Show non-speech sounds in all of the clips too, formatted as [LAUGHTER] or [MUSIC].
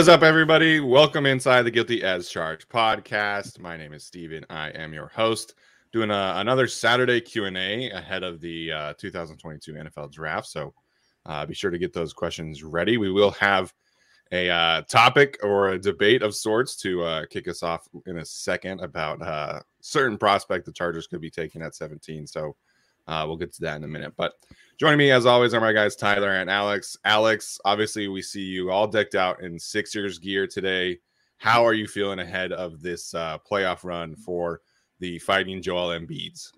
What is up, everybody? Welcome inside the Guilty as Charged podcast. My name is Steven. I am your host. Doing a, another Saturday Q and A ahead of the uh, 2022 NFL Draft. So uh, be sure to get those questions ready. We will have a uh, topic or a debate of sorts to uh, kick us off in a second about uh, certain prospect the Chargers could be taking at 17. So uh, we'll get to that in a minute. But joining me, as always, are my guys Tyler and Alex. Alex, obviously, we see you all decked out in Sixers gear today. How are you feeling ahead of this uh, playoff run for the Fighting Joel Embiids?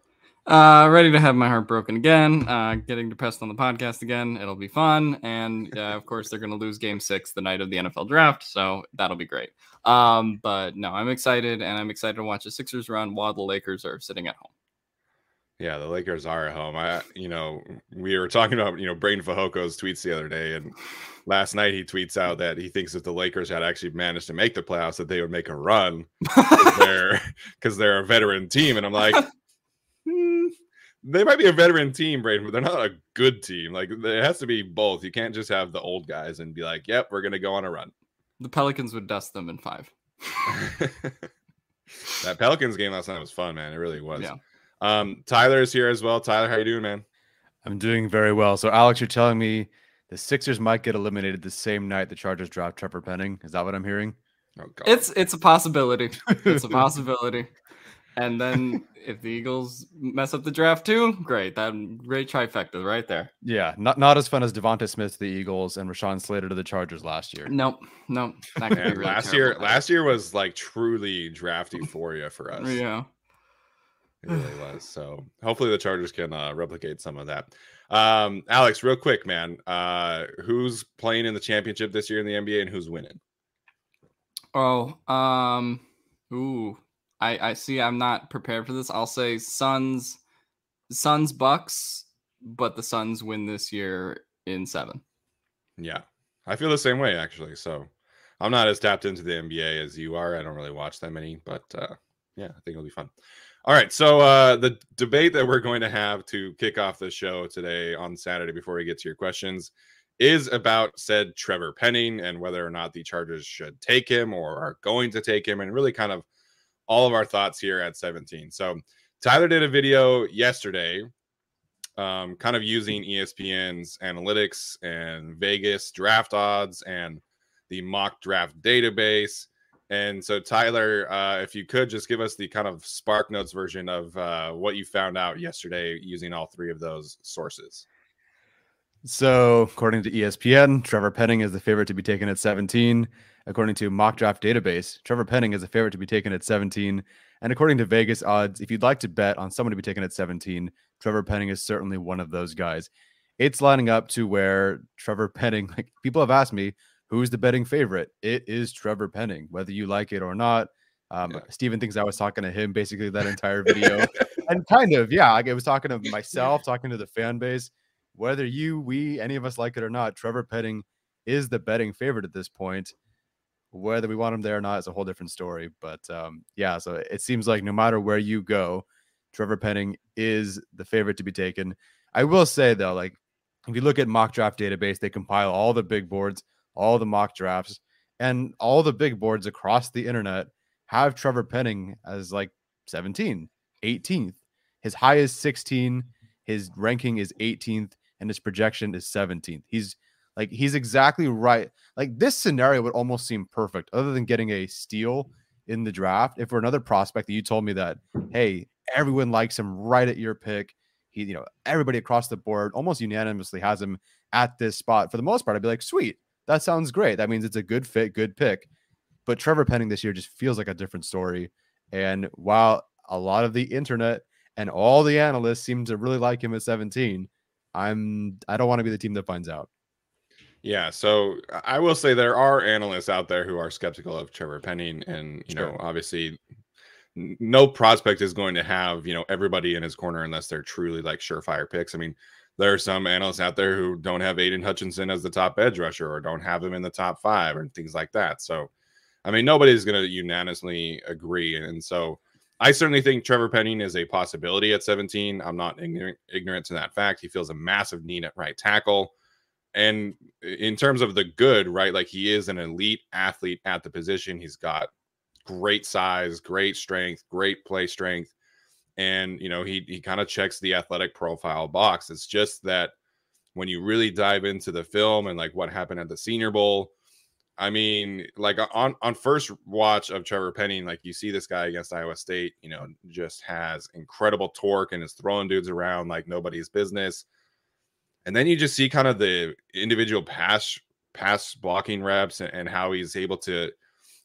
Uh, ready to have my heart broken again. Uh, getting depressed on the podcast again. It'll be fun, and [LAUGHS] uh, of course, they're going to lose Game Six the night of the NFL Draft, so that'll be great. Um, but no, I'm excited, and I'm excited to watch the Sixers run while the Lakers are sitting at home. Yeah, the Lakers are at home. I, you know, we were talking about, you know, Braden Fajoko's tweets the other day, and last night he tweets out that he thinks if the Lakers had actually managed to make the playoffs, that they would make a run because they're because they're a veteran team. And I'm like, hmm, they might be a veteran team, Braden, but they're not a good team. Like it has to be both. You can't just have the old guys and be like, "Yep, we're gonna go on a run." The Pelicans would dust them in five. [LAUGHS] that Pelicans game last night was fun, man. It really was. Yeah. Um, Tyler is here as well. Tyler, how you doing, man? I'm doing very well. So, Alex, you're telling me the Sixers might get eliminated the same night the Chargers drop Trevor Penning. Is that what I'm hearing? Oh God. It's it's a possibility. [LAUGHS] It's a possibility. And then if the Eagles mess up the draft too, great. That great trifecta right there. Yeah, not not as fun as Devonta Smith to the Eagles and Rashawn Slater to the Chargers last year. Nope, nope. That could be Man, really last year, last year was like truly draft euphoria for us. Yeah. It really was. So hopefully the Chargers can uh, replicate some of that. Um, Alex, real quick, man. Uh, who's playing in the championship this year in the NBA and who's winning? Oh, um, ooh, I I see. I'm not prepared for this. I'll say Suns, Suns Bucks, but the Suns win this year in seven. Yeah, I feel the same way actually. So I'm not as tapped into the NBA as you are. I don't really watch that many, but uh, yeah, I think it'll be fun. All right, so uh, the debate that we're going to have to kick off the show today on Saturday before we get to your questions is about said Trevor Penning and whether or not the Chargers should take him or are going to take him, and really kind of all of our thoughts here at 17. So Tyler did a video yesterday um, kind of using ESPN's analytics and Vegas draft odds and the mock draft database. And so, Tyler, uh, if you could just give us the kind of Spark Notes version of uh, what you found out yesterday using all three of those sources. So, according to ESPN, Trevor Penning is the favorite to be taken at 17. According to Mock Draft Database, Trevor Penning is the favorite to be taken at 17. And according to Vegas odds, if you'd like to bet on someone to be taken at 17, Trevor Penning is certainly one of those guys. It's lining up to where Trevor Penning, [LAUGHS] like people have asked me, who's the betting favorite? It is Trevor Penning, whether you like it or not. Um, yeah. Steven thinks I was talking to him basically that entire [LAUGHS] video. and kind of, yeah, I was talking to [LAUGHS] myself, talking to the fan base. Whether you, we, any of us like it or not, Trevor Penning is the betting favorite at this point. Whether we want him there or not is a whole different story. But um, yeah, so it seems like no matter where you go, Trevor Penning is the favorite to be taken. I will say though, like if you look at mock draft database, they compile all the big boards, all the mock drafts, and all the big boards across the internet have Trevor Penning as like 17, 18th. His high is 16, his ranking is 18th, and his projection is 17th. He's like he's exactly right. Like this scenario would almost seem perfect, other than getting a steal in the draft. If we're another prospect that you told me that, hey, everyone likes him right at your pick. He, you know, everybody across the board almost unanimously has him at this spot. For the most part, I'd be like, sweet, that sounds great. That means it's a good fit, good pick. But Trevor Penning this year just feels like a different story. And while a lot of the internet and all the analysts seem to really like him at 17, I'm I don't want to be the team that finds out. Yeah, so I will say there are analysts out there who are skeptical of Trevor Penning, and you sure. know, obviously, no prospect is going to have you know everybody in his corner unless they're truly like surefire picks. I mean, there are some analysts out there who don't have Aidan Hutchinson as the top edge rusher or don't have him in the top five and things like that. So, I mean, nobody's going to unanimously agree, and so. I certainly think Trevor Penning is a possibility at 17. I'm not ignorant, ignorant to that fact. He feels a massive need at right tackle and in terms of the good, right? Like he is an elite athlete at the position. He's got great size, great strength, great play strength. And you know, he he kind of checks the athletic profile box. It's just that when you really dive into the film and like what happened at the senior bowl, I mean, like on on first watch of Trevor Penning, like you see this guy against Iowa State, you know, just has incredible torque and is throwing dudes around like nobody's business and then you just see kind of the individual pass pass blocking reps and, and how he's able to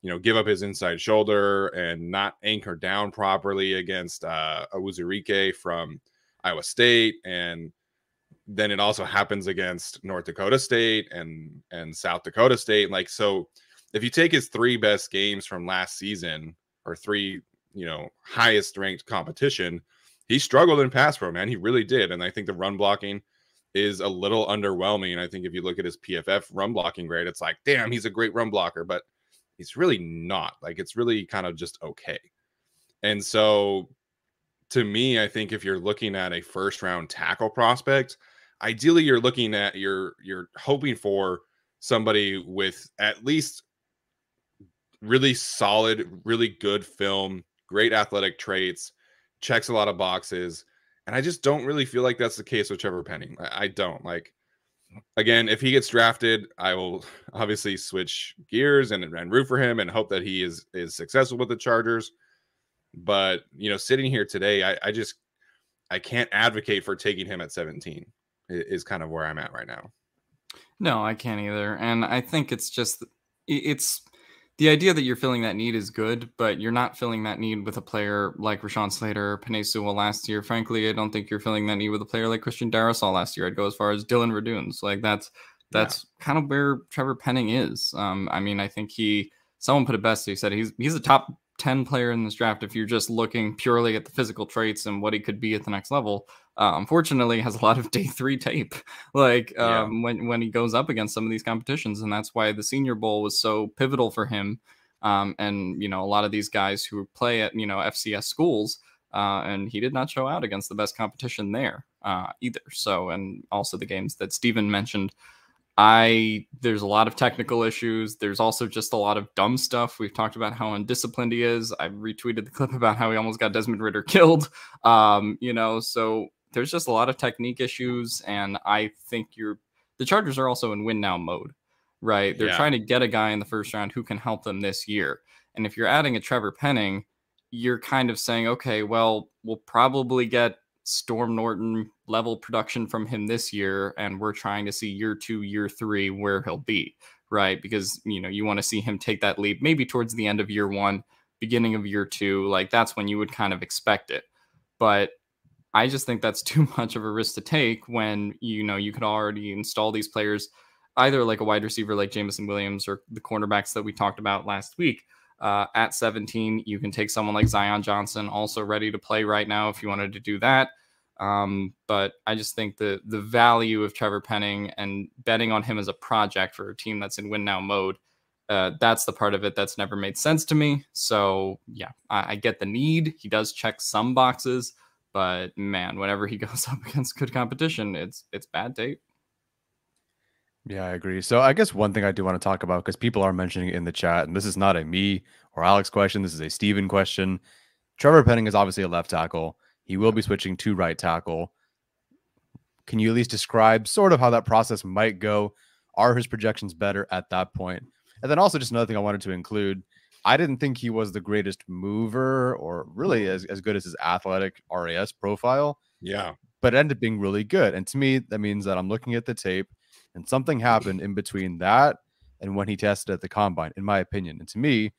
you know give up his inside shoulder and not anchor down properly against uh Uwazurike from Iowa State and then it also happens against North Dakota State and and South Dakota State like so if you take his three best games from last season or three you know highest ranked competition he struggled in pass pro man he really did and I think the run blocking is a little underwhelming. I think if you look at his PFF run blocking grade, it's like, damn, he's a great run blocker, but he's really not. Like it's really kind of just okay. And so to me, I think if you're looking at a first round tackle prospect, ideally you're looking at you're you're hoping for somebody with at least really solid, really good film, great athletic traits, checks a lot of boxes and I just don't really feel like that's the case with Trevor Penning. I, I don't like. Again, if he gets drafted, I will obviously switch gears and, and root for him and hope that he is is successful with the Chargers. But you know, sitting here today, I, I just I can't advocate for taking him at 17. Is kind of where I'm at right now. No, I can't either, and I think it's just it's the idea that you're filling that need is good, but you're not filling that need with a player like Rashawn Slater or Penei Sewell last year. Frankly, I don't think you're filling that need with a player like Christian Darrisaw last year. I'd go as far as Dillon Radunz. Like that's that's yeah. kind of where Trevor Penning is. Um, I mean, I think he someone put it best. He said he's he's a top 10 player in this draft if you're just looking purely at the physical traits and what he could be at the next level. Uh, unfortunately, has a lot of [LAUGHS] day three tape, like um, yeah. when when he goes up against some of these competitions, and that's why the Senior Bowl was so pivotal for him. Um, and you know, a lot of these guys who play at you know FCS schools, uh, and he did not show out against the best competition there uh, either. So, and also the games that Steven mentioned I there's a lot of technical issues. There's also just a lot of dumb stuff. We've talked about how undisciplined he is. I retweeted the clip about how he almost got Desmond Ridder [LAUGHS] killed. Um, you know, so there's just a lot of technique issues, and I think you're the Chargers are also in win now mode, right? They're Yeah. trying to get a guy in the first round who can help them this year. And if you're adding a Trevor Penning, you're kind of saying, okay, well, we'll probably get Storm Norton level production from him this year, and we're trying to see year two, year three where he'll be, right? Because you know you want to see him take that leap maybe towards the end of year one, beginning of year two, like that's when you would kind of expect it. But I just think that's [LAUGHS] too much of a risk to take when you know you could already install these players, either like a wide receiver like Jameson Williams or the cornerbacks that we talked about last week. Uh, at 17, you can take someone like Zion Johnson, also ready to play right now if you wanted to do that. Um, but I just think the the value of Trevor Penning and betting on him as a project for a team that's in win now mode, uh, that's the part of it that's never made sense to me. So yeah, I, I get the need. He does check some boxes, but man, whenever he [LAUGHS] goes up against good competition, it's it's bad tape. Yeah, I agree. So I guess one thing I do want to talk about because people are mentioning it in the chat, and this is not a me or Alex question. This is a Steven question. Trevor Penning is obviously a left tackle. He will be switching to right tackle. Can you at least describe sort of how that process might go? Are his projections better at that point? And then also just another thing I wanted to include. I didn't think he was the greatest mover or really mm-hmm. as, as good as his athletic RAS profile Yeah. but ended up being really good. And to me, that means that I'm looking at the tape and something happened in between that and when he tested at the combine, in my opinion. And to me,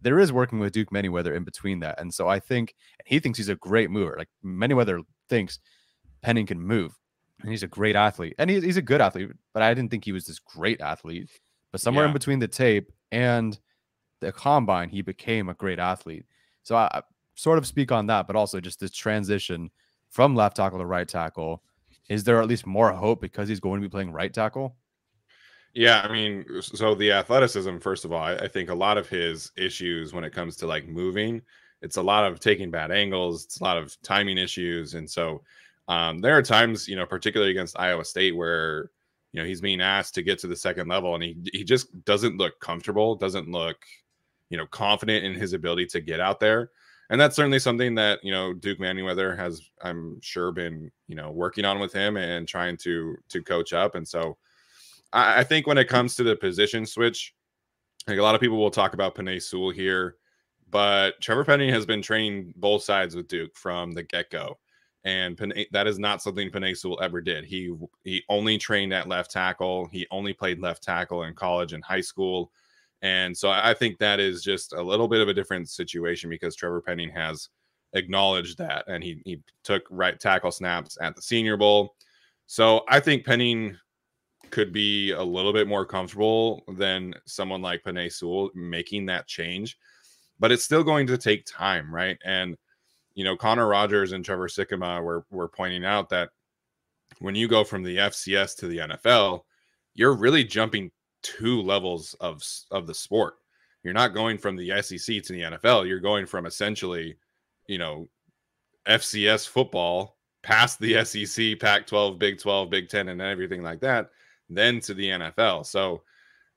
there is working with Duke Manyweather in between that. And so I think and he thinks he's a great mover. Like Manyweather thinks Penning can move. And he's a great athlete. And he, he's a good athlete, but I didn't think he was this great athlete. But somewhere in between the tape and the combine, he became a great athlete. So I, I sort of speak on that, but also just this transition from left tackle to right tackle. Is there at least more hope because he's going to be playing right tackle? Yeah, I mean, so the athleticism, first of all, I, I think a lot of his issues when it comes to like moving, it's a lot of taking bad angles, it's a lot of timing issues. And so um, there are times, you know, particularly against Iowa State, where, you know, he's being asked to get to the second level and he, he just doesn't look comfortable, doesn't look, you know, confident in his ability to get out there. And that's certainly something that, you know, Duke Manyweather has, I'm sure, been, you know, working on with him and trying to to coach up. And so, I, I think when it comes to the position switch, like a lot of people will talk about Penei Sewell here, but Trevor Penning has been training both sides with Duke from the get go. And Penei, that is not something Penei Sewell ever did. He he only trained at left tackle. He only played left tackle in college and high school. And so I think that is just a little bit of a different situation because Trevor Penning has acknowledged that and he he took right tackle snaps at the senior bowl. So I think Penning could be a little bit more comfortable than someone like Penei Sewell making that change. But it's still going to take time, right? And you know, Connor Rogers and Trevor Sikkema were were pointing out that when you go from the FCS to the NFL, you're really jumping two levels of of the sport. You're not going from the SEC to the NFL. You're going from essentially, you know, FCS football past the SEC, Pac 12, Big 12, Big 10, and everything like that, then to the NFL. So,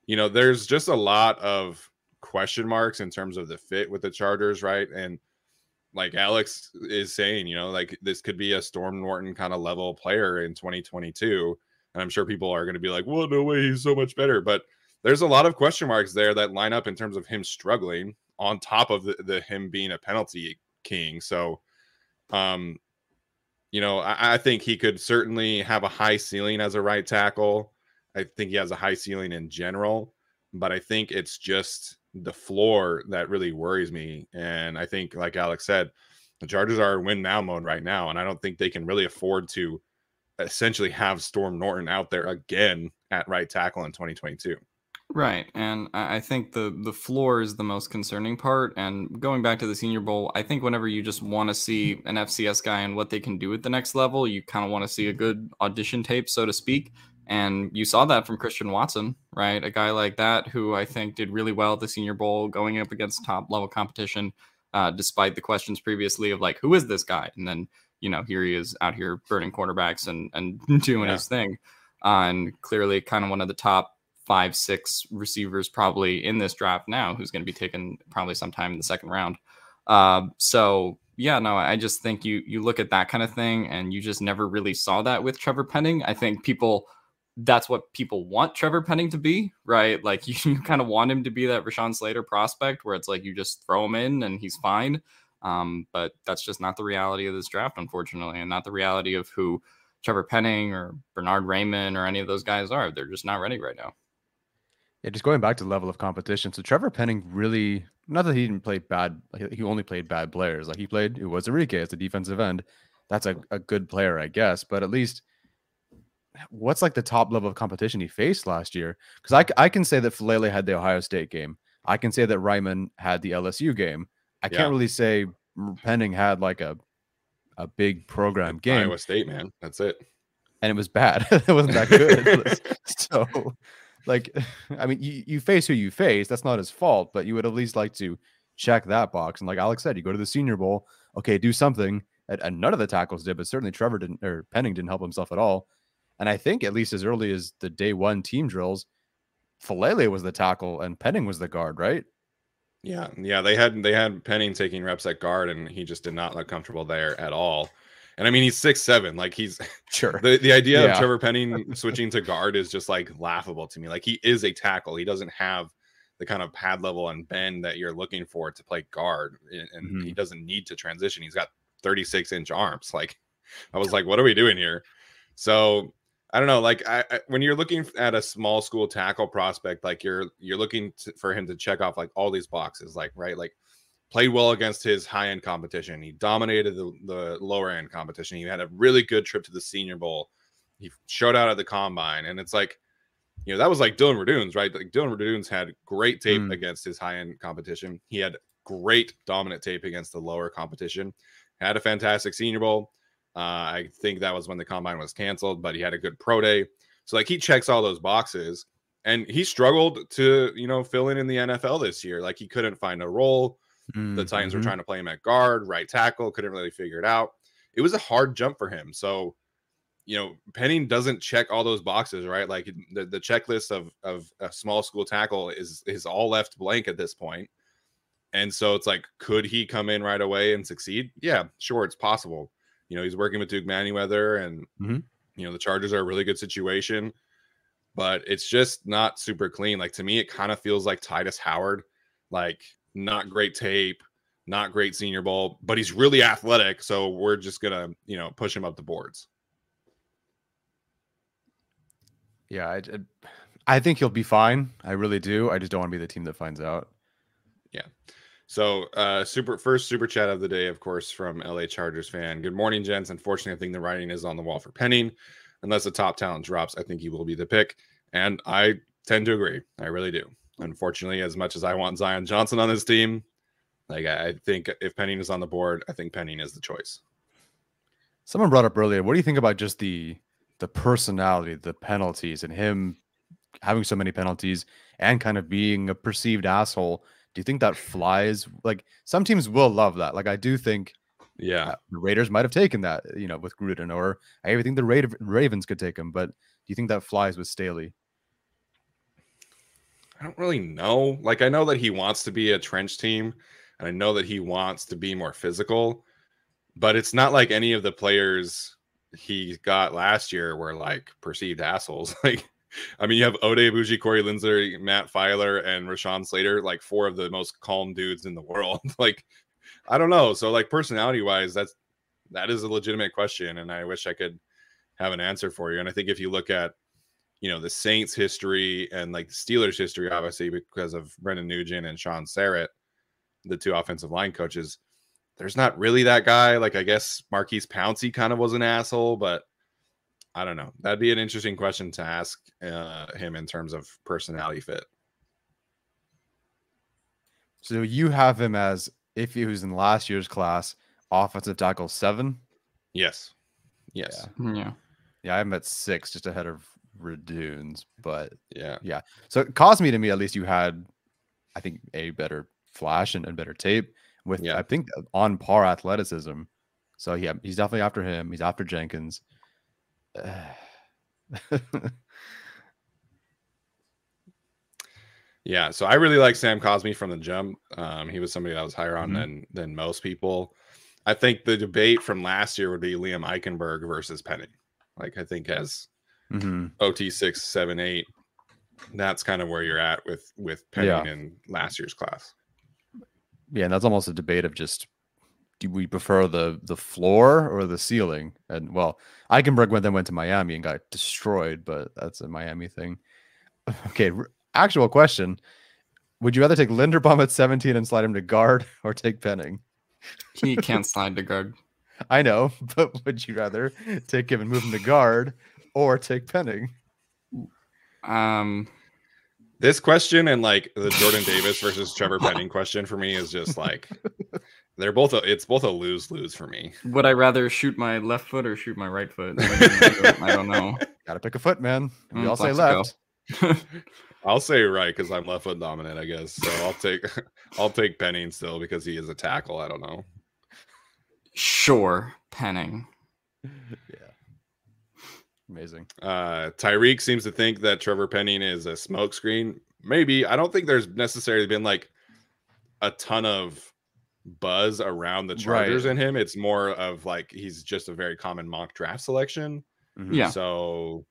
you know, there's just a lot of question marks in terms of the fit with the Chargers, right? And like Alex is saying, you know, like this could be a Storm Norton kind of level player in 2022. And I'm sure people are going to be like, well, no way, he's so much better. But there's a lot of question marks there that line up in terms of him struggling on top of the, the him being a penalty king. So, um, you know, I, I think he could certainly have a high ceiling as a right tackle. I think he has a high ceiling in general, but I think it's just the floor that really worries me. And I think, like Alex said, the Chargers are in win now mode right now, and I don't think they can really afford to essentially have Storm Norton out there again at right tackle in 2022. Right, and I think the the floor is the most concerning part. And going back to the Senior Bowl, I think whenever you just want to see an FCS guy and what they can do at the next level, you kind of want to see a good audition tape, so to speak. And you saw that from Christian Watson, right? A guy like that who I think did really well at the Senior Bowl, going up against top level competition, uh, despite the questions previously of like, who is this guy? And then you know here he is out here burning quarterbacks and and [LAUGHS] doing Yeah. his thing, uh, and clearly kind of one of the top five, six receivers probably in this draft now, who's going to be taken probably sometime in the second round. Uh, so yeah, no, I just think you you look at that kind of thing and you just never really saw that with Trevor Penning. I think people that's what people want Trevor Penning to be, right? Like [LAUGHS] you, you kind of want him to be that Rashawn Slater prospect where it's like you just throw him in and he's fine. Um, but that's just not the reality of this draft, unfortunately, and not the reality of who Trevor Penning or Bernard Raimann or any of those guys are. They're just not ready right now. Yeah, just going back to the level of competition. So Trevor Penning really, not that he didn't play bad, he only played bad players. Like he played, it was Enrique as a defensive end. That's a, a good player, I guess. But at least, what's like the top level of competition he faced last year? Because I, I can say that Faalele had the Ohio State game. I can say that Raimann had the LSU game. I yeah. can't really say Penning had like a a big program game. Iowa State, man. That's it. And it was bad. [LAUGHS] it wasn't that good. [LAUGHS] so like [LAUGHS] I mean you, you face who you face. That's not his fault, but you would at least like to check that box. And like Alex said, you go to the senior bowl, okay, do something. And, and none of the tackles did, but certainly Trevor didn't or Penning didn't help himself at all. And I think at least as early as the day one team drills, Faalele was the tackle and Penning was the guard, right? Yeah, yeah, they had they had Penning taking reps at guard, and he just did not look comfortable there at all. And I mean, he's six seven. Like he's [LAUGHS] sure. The the idea yeah. of Trevor Penning [LAUGHS] switching to guard is just like laughable to me. Like he is a tackle. He doesn't have the kind of pad level and bend that you're looking for to play guard, and, and mm-hmm. he doesn't need to transition. He's got 36 inch arms. Like I was like, what are we doing here? So I don't know. Like I, I, when you're looking at a small school tackle prospect, like you're you're looking to, for him to check off like all these boxes, like right, like played well against his high end competition. He dominated the, the lower end competition. He had a really good trip to the Senior Bowl. He showed out at the combine, and it's like, you know, that was like Dillon Radunz, right? Like Dillon Radunz had great tape mm. against his high end competition. He had great dominant tape against the lower competition. Had a fantastic Senior Bowl uh, I think that was when the combine was canceled, but he had a good pro day. So like he checks all those boxes and he struggled to, you know, fill in in the NFL this year. Like he couldn't find a role. Mm-hmm. The Titans were mm-hmm. trying to play him at guard, right tackle, couldn't really figure it out. It was a hard jump for him. So, you know, Penning doesn't check all those boxes, right? Like the, the checklist of of a small school tackle is is all left blank at this point. And so it's like, could he come in right away and succeed? Yeah, sure, it's possible. You know, he's working with Duke Manyweather, and mm-hmm. you know the Chargers are a really good situation, but it's just not super clean. Like to me, it kind of feels like Tytus Howard, like not great tape, not great Senior Bowl, but he's really athletic. So we're just gonna, you know, push him up the boards. Yeah, I, I think he'll be fine. I really do. I just don't want to be the team that finds out. Yeah. So, uh, super first super chat of the day, of course, from LA Chargers fan. Good morning, gents. Unfortunately, I think the writing is on the wall for Penning. Unless the top talent drops, I think he will be the pick. And I tend to agree. I really do. Unfortunately, as much as I want Zion Johnson on this team, like I think if Penning is on the board, I think Penning is the choice. Someone brought up earlier. What do you think about just the the personality, the penalties, and him having so many penalties and kind of being a perceived asshole? Do you think that flies? Like some teams will love that. Like I do think, yeah, uh, the Raiders might have taken that, you know, with Gruden, or I even think the Ra- Ravens could take him. But do you think that flies with Staley? I don't really know. Like I know that he wants to be a trench team, and I know that he wants to be more physical, but it's not like any of the players he got last year were like perceived assholes. [LAUGHS] Like I mean, you have Oday Aboushi, Corey Linsley, Matt Feiler, and Rashawn Slater, like four of the most calm dudes in the world. [LAUGHS] like, I don't know. So, like, personality wise, that's that is a legitimate question, and I wish I could have an answer for you. And I think if you look at you know the Saints history and like the Steelers history, obviously because of Brendan Nugent and Sean Sarrett, the two offensive line coaches, there's not really that guy. Like I guess Maurkice Pouncey kind of was an asshole, but I don't know. That'd be an interesting question to ask uh, him in terms of personality fit. So you have him as if he was in last year's class, offensive tackle seven. Yes. Yes. Yeah. Mm, yeah. Yeah, I'm at six, just ahead of Radunz. But yeah, yeah. So Cosmi to me, at least you had, I think, a better flash and, and better tape with, yeah. I think, on par athleticism. So yeah, he's definitely after him. He's after Jenkins. [SIGHS] yeah, so I really like Sam Cosmi from the jump. Um, he was somebody that was higher on mm-hmm. than than most people. I think the debate from last year would be Liam Eichenberg versus Penny. Like I think as Mhm. OT six, seven, eight, that's kind of where you're at with with Penny Yeah. in last year's class. Yeah, and that's almost a debate of just do we prefer the the floor or the ceiling? And well, Eichenberg went then went to Miami and got destroyed, but that's a Miami thing. [LAUGHS] Okay, r- actual question: Would you rather take Linderbaum at 17 and slide him to guard, [LAUGHS] or take Penning? He [LAUGHS] can't slide to guard. I know, but would you rather take him and move him to guard, or take Penning? Um, This question and like the Jordan Davis versus Trevor Penning question for me is just like they're both a, it's both a lose lose for me. would I rather shoot my left foot or shoot my right foot? [LAUGHS] I don't know. Got to pick a foot, man. We Mm, all say left. [LAUGHS] I'll say right because I'm left foot dominant, I guess. So I'll take [LAUGHS] I'll take Penning still because he is a tackle. I don't know. Sure, Penning. Yeah, amazing. Uh Tyreek seems to think that Trevor Penning is a smokescreen. Maybe I don't think there's necessarily been like a ton of buzz around the Right. Chargers in him. It's more of like he's just a very common mock draft selection. Mhm. Yeah. So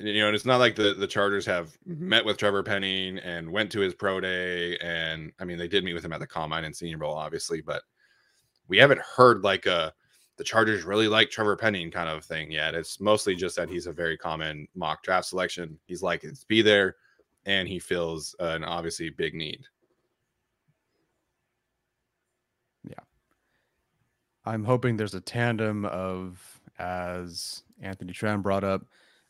you know, and it's not like the the Chargers have met with Trevor Penning and went to his pro day, and I mean they did meet with him at the combine and Senior Bowl, obviously, but we haven't heard like a the Chargers really like Trevor Penning kind of thing yet. It's mostly just that he's a very common mock draft selection. He's like to be there, and he fills an obviously big need. I'm hoping there's a tandem of, as Anthony Tran brought up,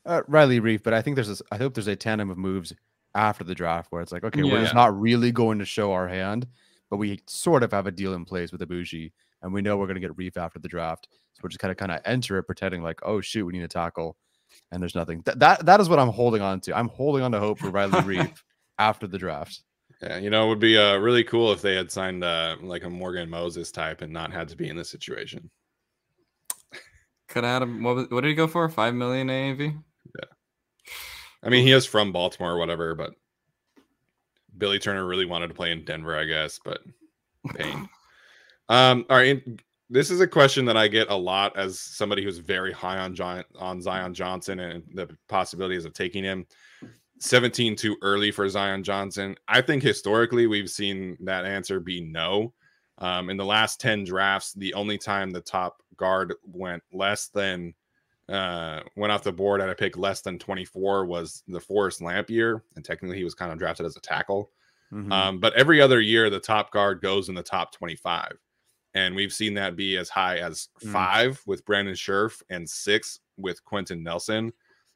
uh, Riley Reiff, but I think there's this, I hope there's a tandem of moves after the draft where it's like, okay, we're just not really going to show our hand, but we sort of have a deal in place with Aboushi, and we know we're going to get Reiff after the draft, so we're just kind of kind of enter it, pretending like, oh shoot, we need a tackle, and there's nothing. Th- that that is what I'm holding on to. I'm holding on to hope for Riley [LAUGHS] Reiff after the draft. Yeah, you know, it would be uh, really cool if they had signed uh, like a Morgan Moses type and not had to be in this situation. Could have had him. What, was, what did he go for? Five million AAV. Yeah, I mean, he is from Baltimore or whatever, but Billy Turner really wanted to play in Denver, I guess, but pain. [LAUGHS] um, all right. This is a question that I get a lot as somebody who's very high on John on Zion Johnson and the possibilities of taking him. 17 too early for Zion Johnson. I think historically we've seen that answer be no. Um, in the last 10 drafts, the only time the top guard went less than uh, went off the board at a pick less than 24 was the Forrest Lamp year. And technically he was kind of drafted as a tackle. Mhm. Um, but every other year, the top guard goes in the top 25. And we've seen that be as high as Mm. five with Brandon Scherff and six with Quenton Nelson.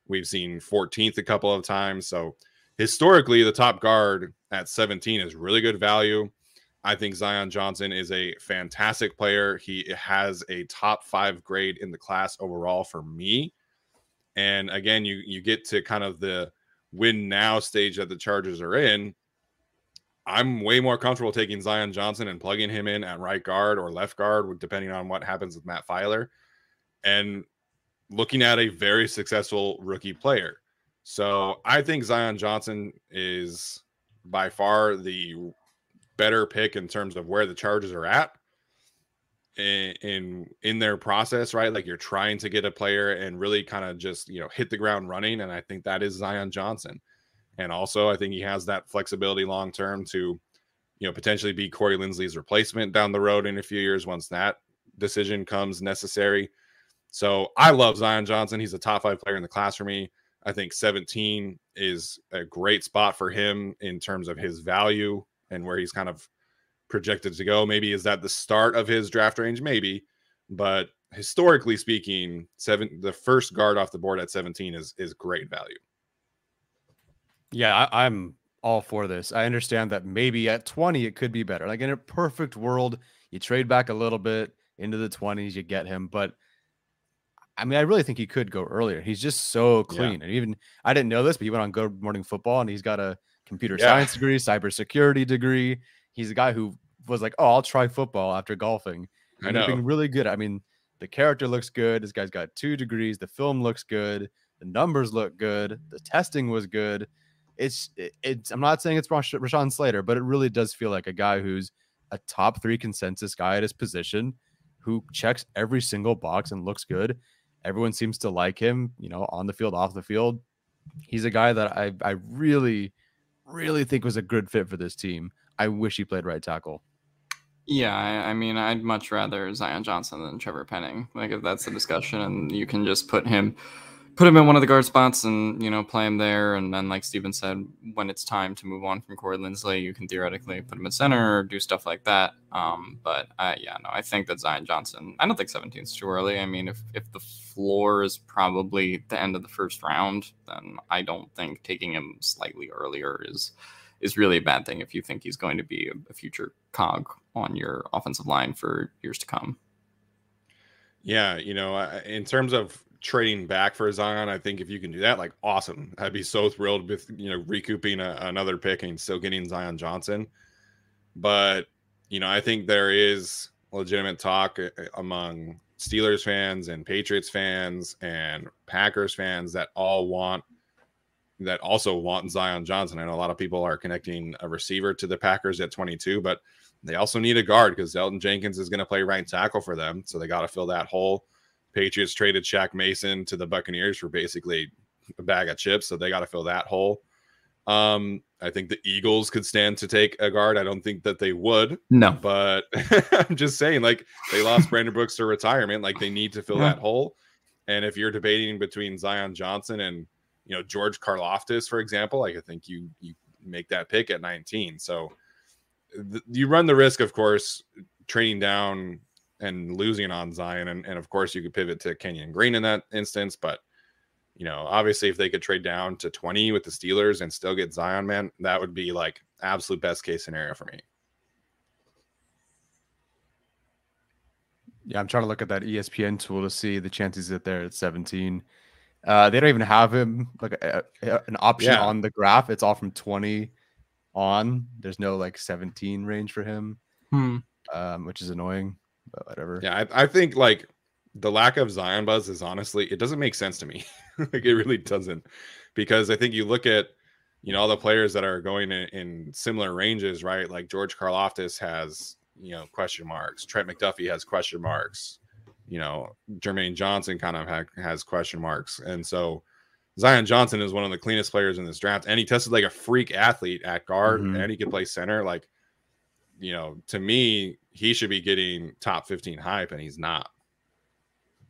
We've seen 14th a couple of times. So historically, the top guard at 17 is really good value. I think Zion Johnson is a fantastic player. He has a top five grade in the class overall for me. And again, you you get to kind of the win now stage that the Chargers are in. I'm way more comfortable taking Zion Johnson and plugging him in at right guard or left guard, depending on what happens with Matt Feiler, and looking at a very successful rookie player. So I think Zion Johnson is by far the better pick in terms of where the Chargers are at in in, in their process, right? Like you're trying to get a player and really kind of just you know hit the ground running, and I think that is Zion Johnson. And also, I think he has that flexibility long term to, you know, potentially be Corey Linsley's replacement down the road in a few years once that decision comes necessary. So I love Zion Johnson. He's a top five player in the class for me. I think 17 is a great spot for him in terms of his value and where he's kind of projected to go. Maybe is that the start of his draft range? Maybe, but historically speaking, seven the first guard off the board at 17 is is great value. Yeah, I, I'm all for this. I understand that maybe at 20 it could be better. Like in a perfect world, you trade back a little bit into the 20s, you get him. But I mean, I really think he could go earlier. He's just so Yeah. clean. And even I didn't know this, but he went on Good Morning Football and he's got a computer Yeah. science degree, cybersecurity degree. He's a guy who was like, "Oh, I'll try football after golfing." I And he's know. being really good. I mean, the character looks good. This guy's got two degrees. The film looks good. The numbers look good. The testing was good. It's it- it's. I'm not saying it's Rash- Rashawn Slater, but it really does feel like a guy who's a top three consensus guy at his position who checks every single box and looks good. Everyone seems to like him, you know, on the field, off the field. He's a guy that I I really, really think was a good fit for this team. I wish he played right tackle. Yeah, I, I, mean, I'd much rather Zion Johnson than Trevor Penning. Like, if that's the discussion, and you can just put him, put him in one of the guard spots, and you know, play him there, and then, like Steven said, when it's time to move on from Corey Linsley, you can theoretically put him at center or do stuff like that. Um, but I, yeah, no, I think that Zion Johnson. I don't think 17 is too early. I mean, if if the floor is probably the end of the first round, then I don't think taking him slightly earlier is is really a bad thing if you think he's going to be a, future cog on your offensive line for years to come. Yeah, you know, in terms of trading back for Zion, I think if you can do that, like awesome. I'd be so thrilled with you know recouping a, another pick and still getting Zion Johnson. But you know, I think there is legitimate talk uh, uh, among Steelers fans and Patriots fans and Packers fans that all want that also want Zion Johnson. I know a lot of people are connecting a receiver to the Packers at 22, but they also need a guard because Elgton Jenkins is going to play right tackle for them. So they got to fill that hole. Patriots traded Shaq Mason to the Buccaneers for basically a bag of chips. So they got to fill that hole. Um, I think the Eagles could stand to take a guard. I don't think that they would. No, but [LAUGHS] I'm just saying, like they lost Brandon Brooks to retirement. Like they need to fill yeah. that hole. And if you're debating between Zion Johnson and you know George Karlaftis, for example, like I think you you make that pick at 19. So th- you run the risk, of course, trading down and losing on Zion, and, and of course you could pivot to Kenyon Green in that instance. But you know, obviously, if they could trade down to 20 with the Steelers and still get Zion, man, that would be like absolute best case scenario for me. Yeah, I'm trying to look at that ESPN tool to see the chances that they're at 17. Uh, they don't even have him like a, a, an option yeah. on the graph. It's all from 20 on. There's no like 17 range for him, hmm. um, which is annoying, but whatever. Yeah, I, I, think like the lack of Zion buzz is honestly, it doesn't make sense to me. [LAUGHS] like it really doesn't, because I think you look at, you know, all the players that are going in, in similar ranges, right? Like George Karlaftis has, you know, question marks. Trent McDuffie has question marks you know, Jermaine Johnson kind of ha- has question marks. And so Zion Johnson is one of the cleanest players in this draft. And he tested like a freak athlete at guard mm-hmm. and he could play center. Like, you know, to me, he should be getting top 15 hype and he's not.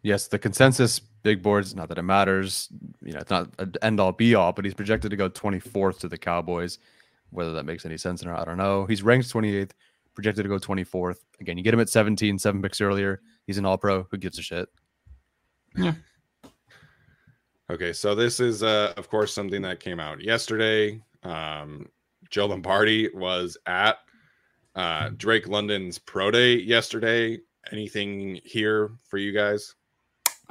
Yes, the consensus big boards, not that it matters, you know, it's not an end all be all, but he's projected to go 24th to the Cowboys. Whether that makes any sense or not, I don't know. He's ranked 28th, projected to go 24th. Again, you get him at 17, seven picks earlier. He's an all pro. Who gives a shit? Yeah. Okay, so this is, uh, of course, something that came out yesterday. Um, Joe Lombardi was at uh, Drake London's pro day yesterday. Anything here for you guys?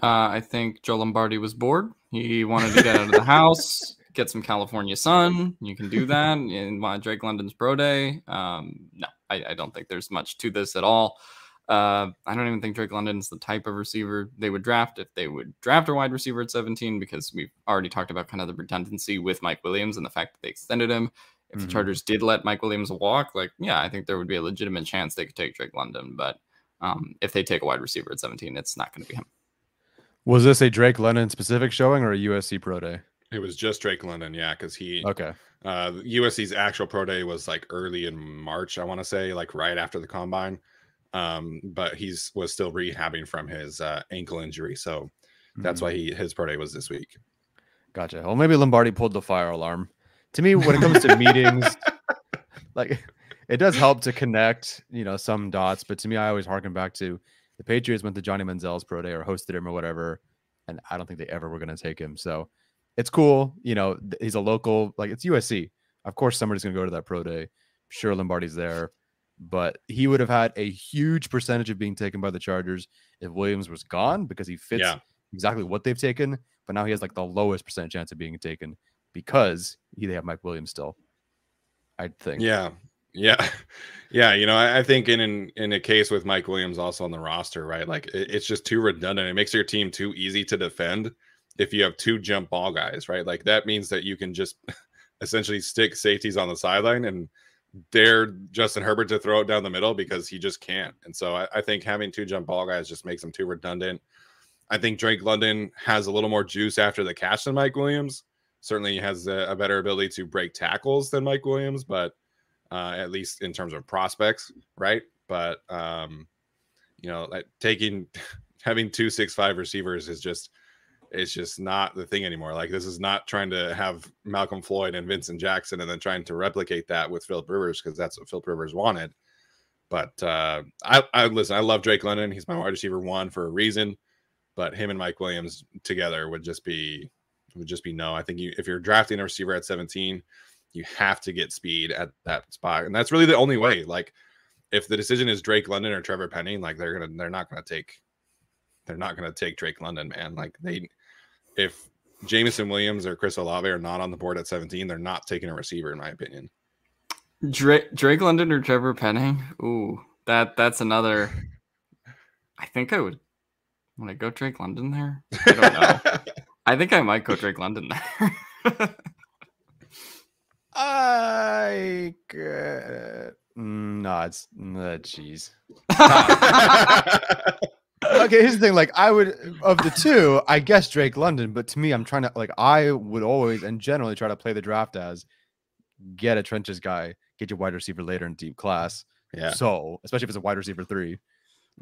Uh, I think Joe Lombardi was bored. He wanted to get out of the house, [LAUGHS] get some California sun. You can do [LAUGHS] that in my Drake London's pro day. Um, no, I, I, don't think there's much to this at all. Uh, I don't even think Drake London's the type of receiver they would draft if they would draft a wide receiver at 17 because we've already talked about kind of the redundancy with Mike Williams and the fact that they extended him. If mm-hmm. the Chargers did let Mike Williams walk, like, yeah, I think there would be a legitimate chance they could take Drake London. But um, if they take a wide receiver at 17, it's not going to be him. Was this a Drake London specific showing or a USC Pro Day? It was just Drake London, yeah, because he okay. Uh, USC's actual pro day was like early in March, I want to say, like right after the combine um, but he's was still rehabbing from his uh, ankle injury, so that's mm-hmm. why he his pro day was this week. Gotcha. Well, maybe Lombardi pulled the fire alarm. To me, when it comes to meetings, [LAUGHS] like it does help to connect, you know, some dots. But to me, I always harken back to the Patriots went to Johnny Manziel's pro day or hosted him or whatever, and I don't think they ever were going to take him. So it's cool, you know. He's a local, like it's USC. Of course, somebody's going to go to that pro day. Sure, Lombardi's there but he would have had a huge percentage of being taken by the Chargers if Williams was gone because he fits yeah. exactly what they've taken. But now he has like the lowest percent chance of being taken because he, they have Mike Williams still. I think. Yeah. Yeah. [LAUGHS] Yeah. You know, I, I think in, in in a case with Mike Williams also on the roster, right? Like it, it's just too redundant. It makes your team too easy to defend if you have two jump ball guys, right? Like that means that you can just [LAUGHS] essentially stick safeties on the sideline and dare Justin Herbert to throw it down the middle because he just can't. And so I, I think having two jump ball guys just makes them too redundant. I think Drake London has a little more juice after the catch than Mike Williams. Certainly has a, a better ability to break tackles than Mike Williams, but uh, at least in terms of prospects, right? But um, you know, like taking [LAUGHS] having two six five receivers is just it's just not the thing anymore. Like this is not trying to have Malcolm Floyd and Vincent Jackson and then trying to replicate that with Philip Rivers because that's what Philip Rivers wanted. But uh, I, I listen. I love Drake London. He's my wide receiver one for a reason. But him and Mike Williams together would just be would just be no. I think you if you're drafting a receiver at 17, you have to get speed at that spot, and that's really the only way. Like if the decision is Drake London or Trevor Penning, like they're gonna they're not gonna take they're not gonna take Drake London, man. Like they if Jameson Williams or Chris Olave are not on the board at 17, they're not taking a receiver, in my opinion. Drake, Drake London or Trevor Penning? Ooh, that that's another. I think I would. When I go Drake London there, I don't know. [LAUGHS] I think I might go Drake London there. [LAUGHS] I uh, no, it's uh, jeez. okay, here's the thing. Like, I would of the two, I guess Drake London, but to me, I'm trying to like I would always and generally try to play the draft as get a trenches guy, get your wide receiver later in deep class. yeah. So, especially if it's a wide receiver three.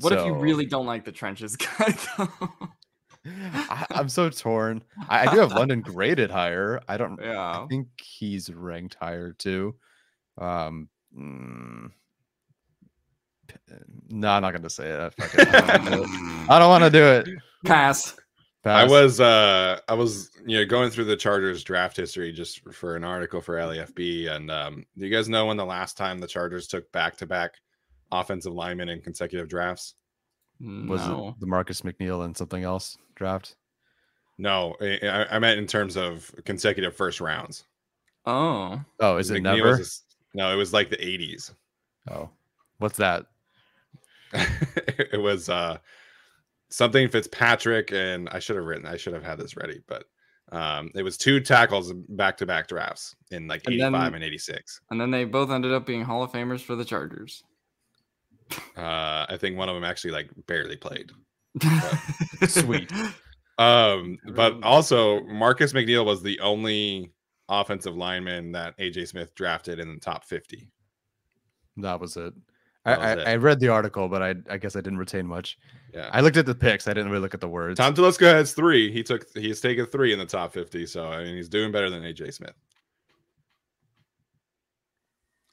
what if you really don't like the trenches [LAUGHS] guy though? I, I'm so torn. I, I do have London graded higher. I don't. [LAUGHS] I think he's ranked higher too. Um, mm, no, I'm not gonna say it. I don't want to do it. [LAUGHS] Pass. I was uh I was you know going through the Chargers draft history just for an article for LAFB and um do you guys know when the last time the Chargers took back to back offensive linemen in consecutive drafts? Was no. it the Marcus McNeill and something else draft? No, I, I- meant in terms of consecutive first rounds. Oh. Oh, is it McNeill never? was no, it was like the 80s. Oh, what's that? [LAUGHS] it was uh something Fitzpatrick and I should have written I should have had this ready, but um it was two tackles back to back drafts in like And 85 then- and 86. And then they both ended up being Hall of Famers for the Chargers. Uh I think one of them actually like barely played. [LAUGHS] Sweet. Um, but also Marcus McNeill was the only offensive lineman that AJ Smith drafted in the top 50. That was it. That I, was I, it. I read the article, but I, I guess I didn't retain much. Yeah. I looked at the picks. I didn't really look at the words. Tom Telesco has three. He took he's taken three in the top 50. So I mean he's doing better than AJ Smith.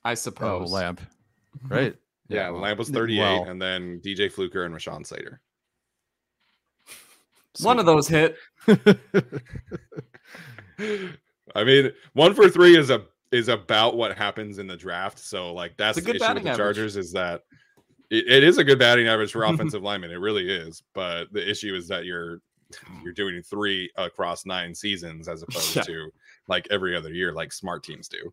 I oh, suppose. Lamb, [LAUGHS] right? Yeah, well, Lamb was 38, well, and then DJ Fluker and Rashawn Slater. One of those hit. [LAUGHS] I mean, one for three is a is about what happens in the draft. So like that's the issue with the average. Chargers is that it, it is a good batting average for [LAUGHS] offensive linemen. It really is. But the issue is that you're you're doing three across nine seasons as [LAUGHS] opposed Yeah. to like every other year, like smart teams do.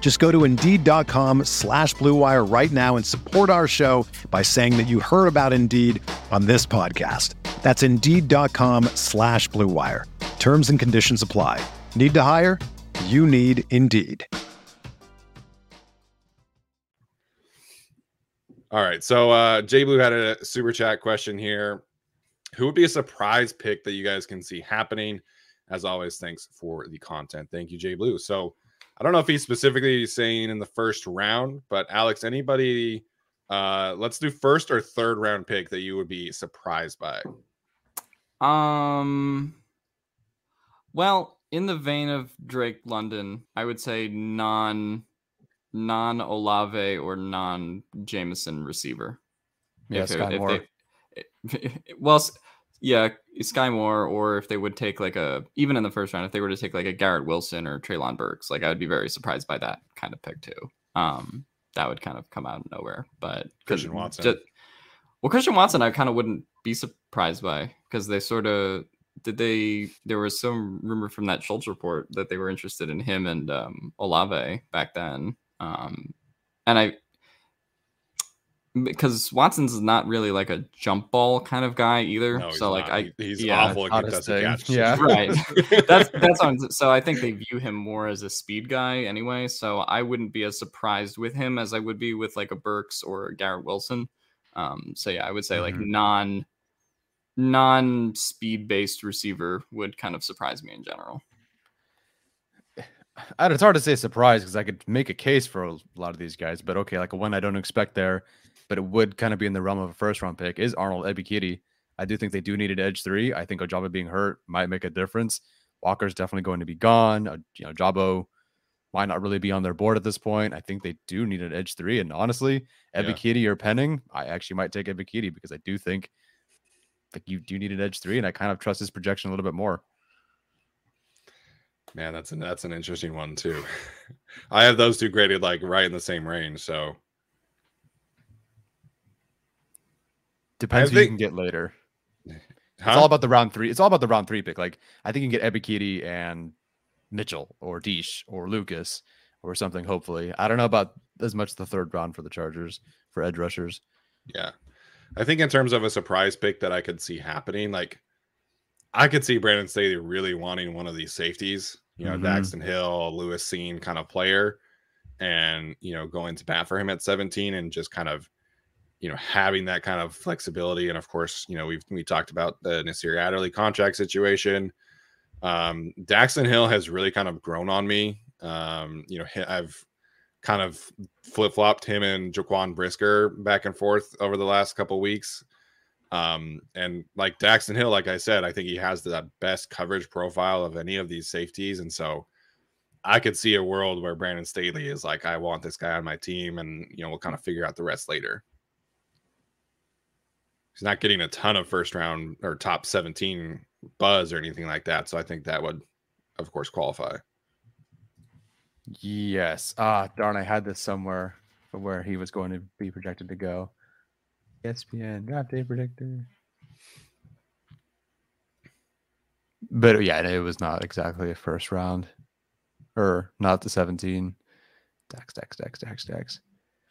Just go to Indeed.com slash Blue Wire right now and support our show by saying that you heard about Indeed on this podcast. That's Indeed.com slash Blue Wire. Terms and conditions apply. Need to hire? You need Indeed. All right. So uh Jay Blue had a super chat question here. Who would be a surprise pick that you guys can see happening? As always, thanks for the content. Thank you, Jay Blue. So I don't know if he's specifically saying in the first round, but Alex, anybody uh let's do first or third round pick that you would be surprised by. Um. Well, in the vein of Drake London, I would say non non Olave or non Jameson receiver. Yeah, If it- Sky if Moore. they- [LAUGHS] well, s- yeah, Skyy Moore, or if they would take like a even in the first round, if they were to take like a Garrett Wilson or Treylon Burks, like I would be very surprised by that kind of pick too. Um, that would kind of come out of nowhere. But Christian Watson. ju- well, Christian Watson, I kind of wouldn't be surprised by because they sort of did they. There was some rumor from that Schultz report that they were interested in him and um, Olave back then. Um, and I because Watson's not really like a jump ball kind of guy either. No, so like not. I he's yeah, awful at not contested catch. Yeah. [LAUGHS] Right. [LAUGHS] that's that's on so I think they view him more as a speed guy anyway. So I wouldn't be as surprised with him as I would be with like a Burks or Garrett Wilson. Um, so yeah, I would say like Mhm. non non speed based receiver would kind of surprise me in general. [SIGHS] I- it's hard to say surprise because I could make a case for a lot of these guys, but okay, like a one I don't expect there, but it would kind of be in the realm of a first round pick is Arnold Ebiketie. I do think they do need an edge three. I think Ojabo being hurt might make a difference. Walker's definitely going to be gone. Uh, you know, Jabo might not really be on their board at this point. I think they do need an edge three. And honestly, Yeah. Or Penning, I actually might take Ebiketie because I do think like you do need an edge three, and I kind of trust his projection a little bit more. Man, that's an that's an interesting one too. [LAUGHS] I have those two graded like right in the same range. So Depends who think- you can get later. [LAUGHS] It's all about the round three. It's all about the round three pick. Like I think you can get Ebiketie and Mitchell or Deesh or Lucas or something. Hopefully, I don't know about as much the third round for the Chargers for edge rushers. Yeah. I think in terms of a surprise pick that I could see happening, like I could see Brandon Staley really wanting one of these safeties, you know, Mhm. Daxton Hill, Lewis Cine kind of player, and you know, going to bat for him at 17 and just kind of, you know, having that kind of flexibility. And of course, you know, we've we talked about the Nasir Adderley contract situation. Um, Daxton Hill has really kind of grown on me. Um, you know, I've kind of flip flopped him and Jaquan Brisker back and forth over the last couple weeks. Um, and like Daxton Hill, like I said, I think he has the best coverage profile of any of these safeties. And so I could see a world where Brandon Staley is like, I want this guy on my team, and you know, we'll kind of figure out the rest later. He's not getting a ton of first round or top 17 buzz or anything like that. So I think that would, of course, qualify. Yes. Ah, darn! I had this somewhere for where he was going to be projected to go. ESPN draft day predictor. But yeah, it was not exactly a first round, or not the seventeen. Dax, Dax, Dax, Dax, Dax.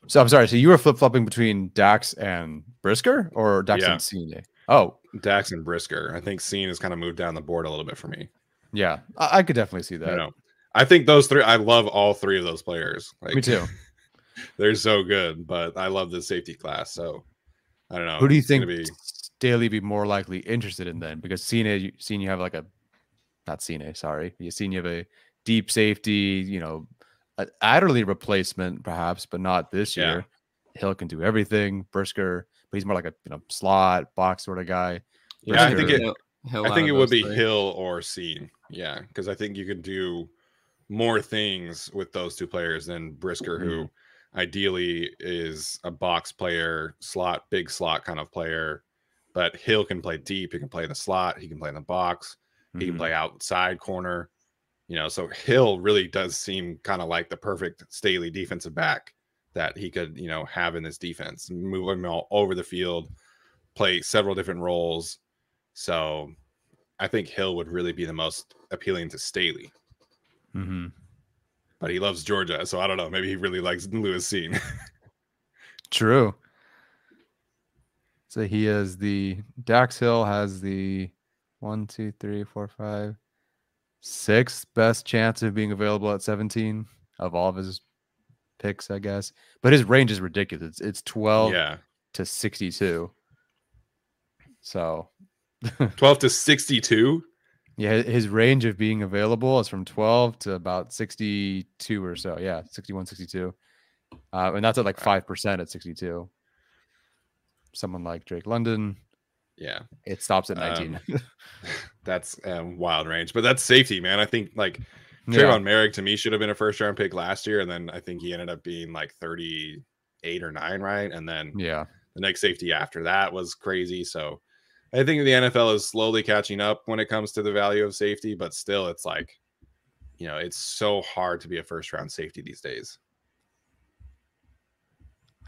So I'm sorry. So you were flip flopping between Dax and Brisker, or Dax Yeah. and Cine? Oh, Dax and Brisker. I think Cine has kind of moved down the board a little bit for me. yeah, I, I could definitely see that. I know. I think those three. I love all three of those players. Like, Me too. [LAUGHS] They're so good, but I love the safety class. So I don't know. Who do you think Be, Staley be more likely interested in then? Because Cine, you you have like a not Cine, sorry. You seen you have a deep safety, you know, an Adderley replacement, perhaps, but not this Yeah. year. Hill can do everything. Brisker, but he's more like a you know slot box sort of guy. yeah, I think it. Hill- Hill I think it would be three. Hill or Cine. Yeah, because I think you could do more things with those two players than Brisker, who Mm-hmm. ideally is a box player, slot, big slot kind of player. But Hill can play deep. He can play in the slot. He can play in the box. He can play outside corner. You know, so Hill really does seem kind of like the perfect Staley defensive back that he could, you know, have in this defense, move him all over the field, play several different roles. So I think Hill would really be the most appealing to Staley, Mhm. but he loves Georgia. So I don't know. Maybe he really likes Lewis Cine. [LAUGHS] True. So he has the Dax Hill has the one, two, three, four, five, sixth best chance of being available at 17 of all of his picks, I guess. But his range is ridiculous. It's, it's 12 yeah. to 62. So [LAUGHS] 12 to 62. yeah, his range of being available is from 12 to about 62 or so. Yeah, 61, 62. Uh, and that's at like 5% at 62. Someone like Drake London. Yeah, It stops at 19. Um, [LAUGHS] that's um, wild range, but that's safety, man. I think like Yeah. Trevon Moehrig to me should have been a first round pick last year, and then I think he ended up being like 38 or 9, right? And then yeah. the next safety after that was crazy. So I think the NFL is slowly catching up when it comes to the value of safety, but still, it's like, you know, it's so hard to be a first round safety these days.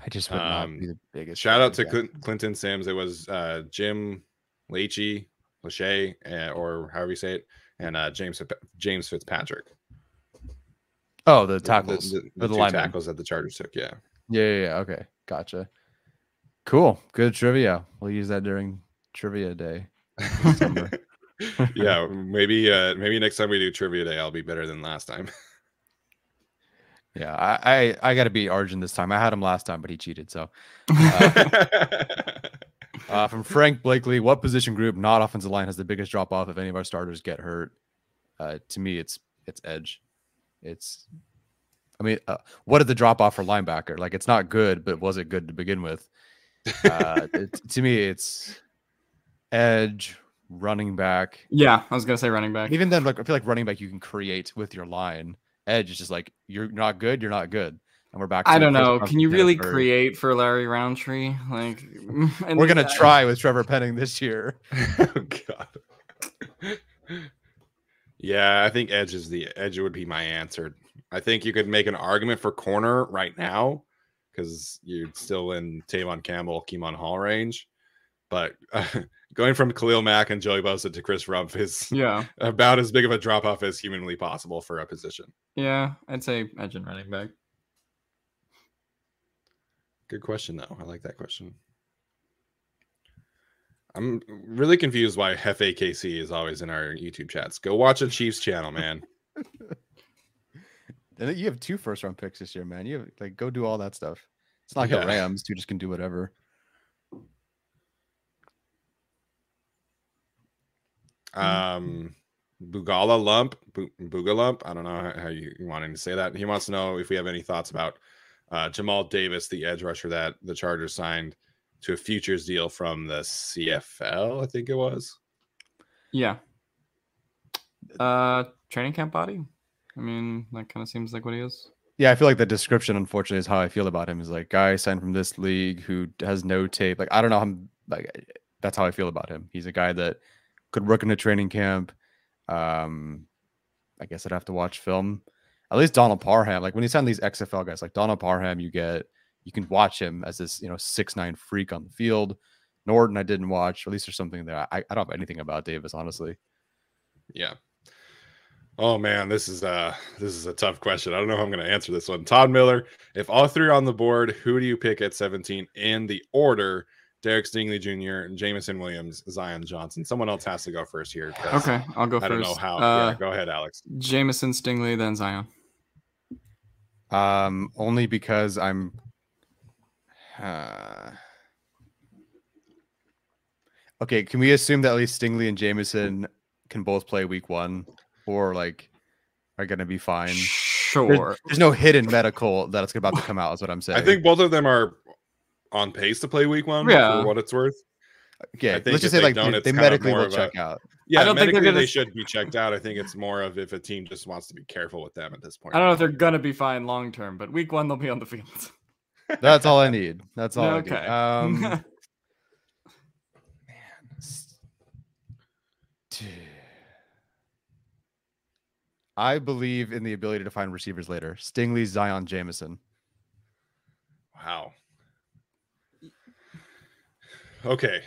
I just would not Um, be the biggest. Shout out to that. Clinton Sims. It was uh, Jim Leachy, Lachey, uh, or however you say it, and uh, James James Fitzpatrick. Oh, the The- tackles. the, or the, the two tackles that the Chargers took. Yeah. Yeah, yeah, yeah. Okay. Gotcha. Cool. Good trivia. We'll use that during trivia day. [LAUGHS] yeah, [LAUGHS] maybe uh maybe next time we do trivia day, I'll be better than last time. [LAUGHS] yeah, I I, I got to beat Arjun this time. I had him last time, but he cheated. So, uh, [LAUGHS] from Frank Blakely, what position group, not offensive line, has the biggest drop off if any of our starters get hurt? Uh, to me, it's it's edge. It's, I mean, uh, what is the drop off for linebacker? Like, it's not good, but was it good to begin with? Uh, [LAUGHS] it, to me, it's edge, running back. Yeah, I was gonna say running back. Even then, like I feel like running back you can create with your line. Edge is just like you're not good, you're not good, and we're back. I don't know. Can you really Kenneth create for Larry Rountree? Like, [LAUGHS] and We're gonna then- try with Trevor Penning this year. [LAUGHS] oh god. Yeah, I think edge is the edge would be my answer. I think you could make an argument for corner right now because you're still in Tevaughn Campbell, Kemon Hall range. But uh, [LAUGHS] going from Khalil Mack and Joey Bosa to Chris Rumph is [LAUGHS] Yeah, about as big of a drop off as humanly possible for a position. yeah. I'd say edge and running back. Good question, though. I like that question. I'm really confused why Hefe KC is always in our YouTube chats. Go watch a Chiefs channel, man. [LAUGHS] And you have two first round picks this year, man. You have, like go do all that stuff. It's not like Yeah. the Rams who just can do whatever. Um, Bugala Lump, Bu- Booga Lump. I don't know how- how you you wanting to say that. He wants to know if we have any thoughts about uh, Jamal Davis, the edge rusher that the Chargers signed to a futures deal from the CFL. I think it was. Yeah. Uh, training camp body. I mean, that kind of seems like what he is. Yeah, I feel like the description, unfortunately, is how I feel about him. Is like guy signed from this league who has no tape. Like I don't know. how like that's how I feel about him. He's a guy that could work in a training camp. Um, I guess I'd have to watch film. At least Donald Parham. Like when you sign these XFL guys, like Donald Parham, you get you can watch him as this you know six nine freak on the field. Norton, I didn't watch. At least there's something there. I, I don't have anything about Davis, honestly. Yeah. Oh man, this is uh this is a tough question. I don't know how I'm to answer this one. Todd Miller, if all three are on the board, who do you pick at 17 in the order? Derek Stingley Jr., Jameson Williams, Zion Johnson. Someone else has to go first here. Okay, I'll go I first. don't know how. Uh, yeah, go ahead, Alex. Jameson Stingley, then Zion. Um, only because I'm. Uh... Okay, can we assume that at least Stingley and Jameson can both play week one, or like are going to be fine? There's, Sure. there's no hidden medical that's about to come out. Is what I'm saying. I think both of them are on pace to play week one Yeah. for what it's worth. Okay, I think let's just say they like don't, they, they medically more will of a- check out. Yeah, don't think they're medically gonna they should be checked out. I think it's more of if a team just wants to be careful with them at this point. I don't know if they're gonna be fine long term, but week one they'll be on the field. That's all I [LAUGHS] need. That's all. okay. I need. Um, [LAUGHS] s- t- I believe in the ability to find receivers later. Stingley, Zion, Jameson. Wow. Okay.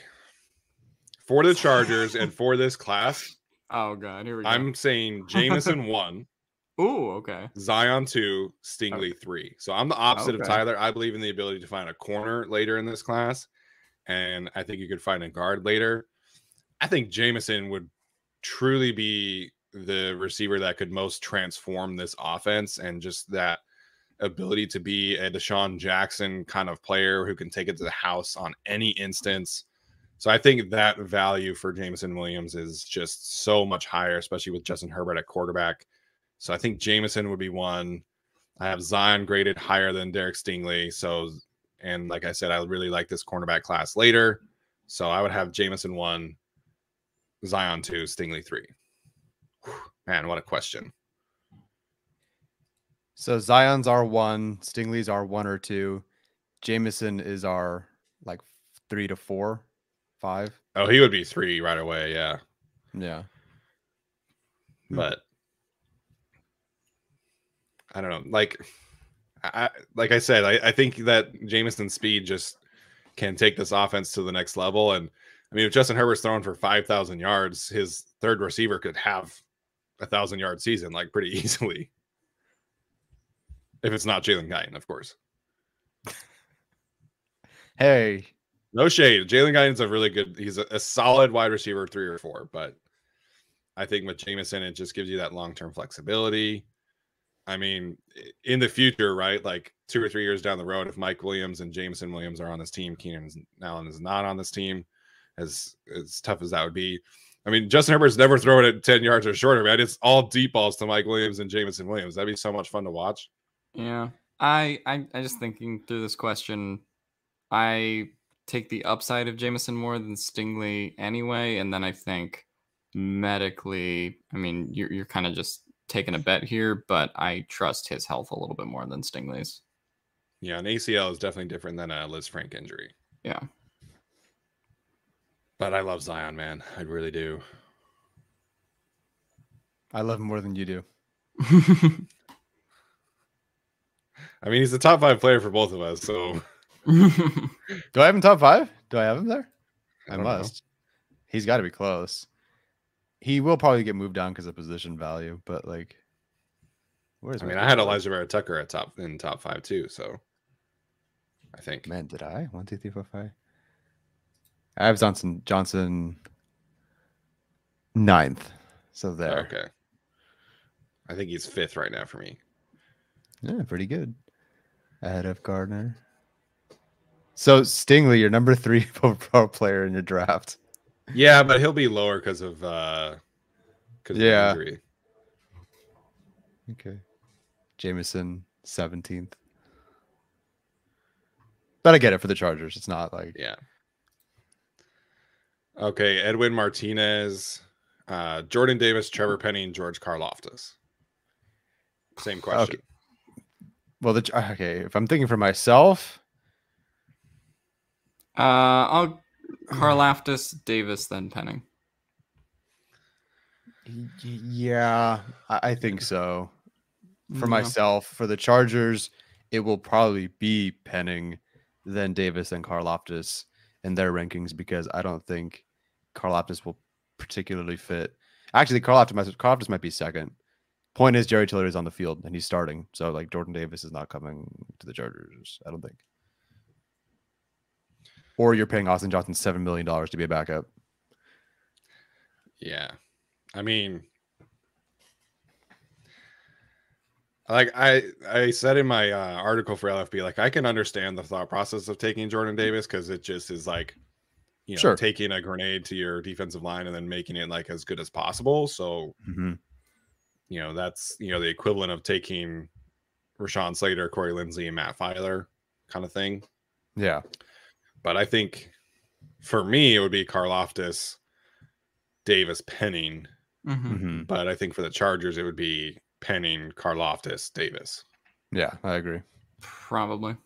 For the Chargers and [LAUGHS] for this class, oh god, here we go. I'm saying Jameson [LAUGHS] one, Ooh, okay. Zion two, Stingley oh. three. So I'm the opposite of Tyler. I believe in the ability to find a corner later in this class, and I think you could find a guard later. I think Jameson would truly be the receiver that could most transform this offense and just that ability to be a DeSean Jackson kind of player who can take it to the house on any instance. So I think that value for Jameson Williams is just so much higher, especially with Justin Herbert at quarterback. So I think Jameson would be one. I have Zion graded higher than Derek Stingley. So, and like I said, I really like this cornerback class later. So I would have Jameson one, Zion two, Stingley three. Whew, Man, what a question. So Zion's our one, Stingley's our one or two, Jameson is our like three to four, five. Oh, he would be three right away. Yeah, Yeah. Hmm. but I don't know. Like, I like I said, I, I think that Jameson's speed just can take this offense to the next level. And I mean, if Justin Herbert's throwing for five thousand yards, his third receiver could have a thousand yard season like pretty [LAUGHS] easily. If it's not Jalen Guyton, of course. [LAUGHS] Hey, No shade. Jalen Guyton's a really good. He's a, a solid wide receiver, three or four. But I think with Jameson, it just gives you that long term flexibility. I mean, in the future, right? Like two or three years down the road, if Mike Williams and Jameson Williams are on this team, Keenan is- Allen is not on this team. As as tough as that would be, I mean, Justin Herbert's never thrown it ten yards or shorter, man. It's all deep balls to Mike Williams and Jameson Williams. That'd be so much fun to watch. Yeah. I I I just thinking through this question, I take the upside of Jameson more than Stingley anyway, and then I think medically, I mean, you're you're kind of just taking a bet here, but I trust his health a little bit more than Stingley's. Yeah, an ACL is definitely different than a Lisfranc injury. Yeah. But I love Zion, man. I really do. I love him more than you do. [LAUGHS] I mean, he's the top five player for both of us. So [LAUGHS] Do I have him top five? Do I have him there? I I, don't know. must. He's got to be close. He will probably get moved down because of position value, but like, where's? I mean, I had top? Alijah Vera Tucker at top in top five too. So I think Man, did I? One, two, three, four, five. I have Johnson Johnson ninth. So there. okay. I think he's fifth right now for me. Yeah, pretty good. Ahead of Gardner. So Stingley, your number three [LAUGHS] pro player in your draft. Yeah, but he'll be lower because of uh because Yeah. of injury. Okay. Jameson, 17th. But I get it for the Chargers. It's not like Yeah. Okay, Edwin Martinez, uh, Jordan Davis, Trevor Penning, and George Karlaftis. Same question. Well the okay, if I'm thinking for myself, uh, I'll Karlaftis, Davis, then Penning. yeah, I, think so. For Yeah. myself, for the Chargers, it will probably be Penning, then Davis, and Karlaftis in their rankings because I don't think Karlaftis will particularly fit. Actually, Karlaftis might, Karlaftis might be second. Point is, Jerry Tillery is on the field and he's starting, so like Jordan Davis is not coming to the Chargers. I don't think. Or you're paying Austin Johnson seven million dollars to be a backup. Yeah. I mean like I I said in my uh, article for LFB like I can understand the thought process of taking Jordan Davis cuz it just is like you know Sure. taking a grenade to your defensive line and then making it like as good as possible. So, Mhm. You know, that's you know the equivalent of taking Rashawn Slater, Corey Linsley, and Matt Feiler kind of thing. Yeah, But I think for me it would be Karlaftis, Davis, Penning. Mhm. Mhm. But I think for the Chargers, it would be Penning, Karlaftis, Davis. yeah, I agree. Probably.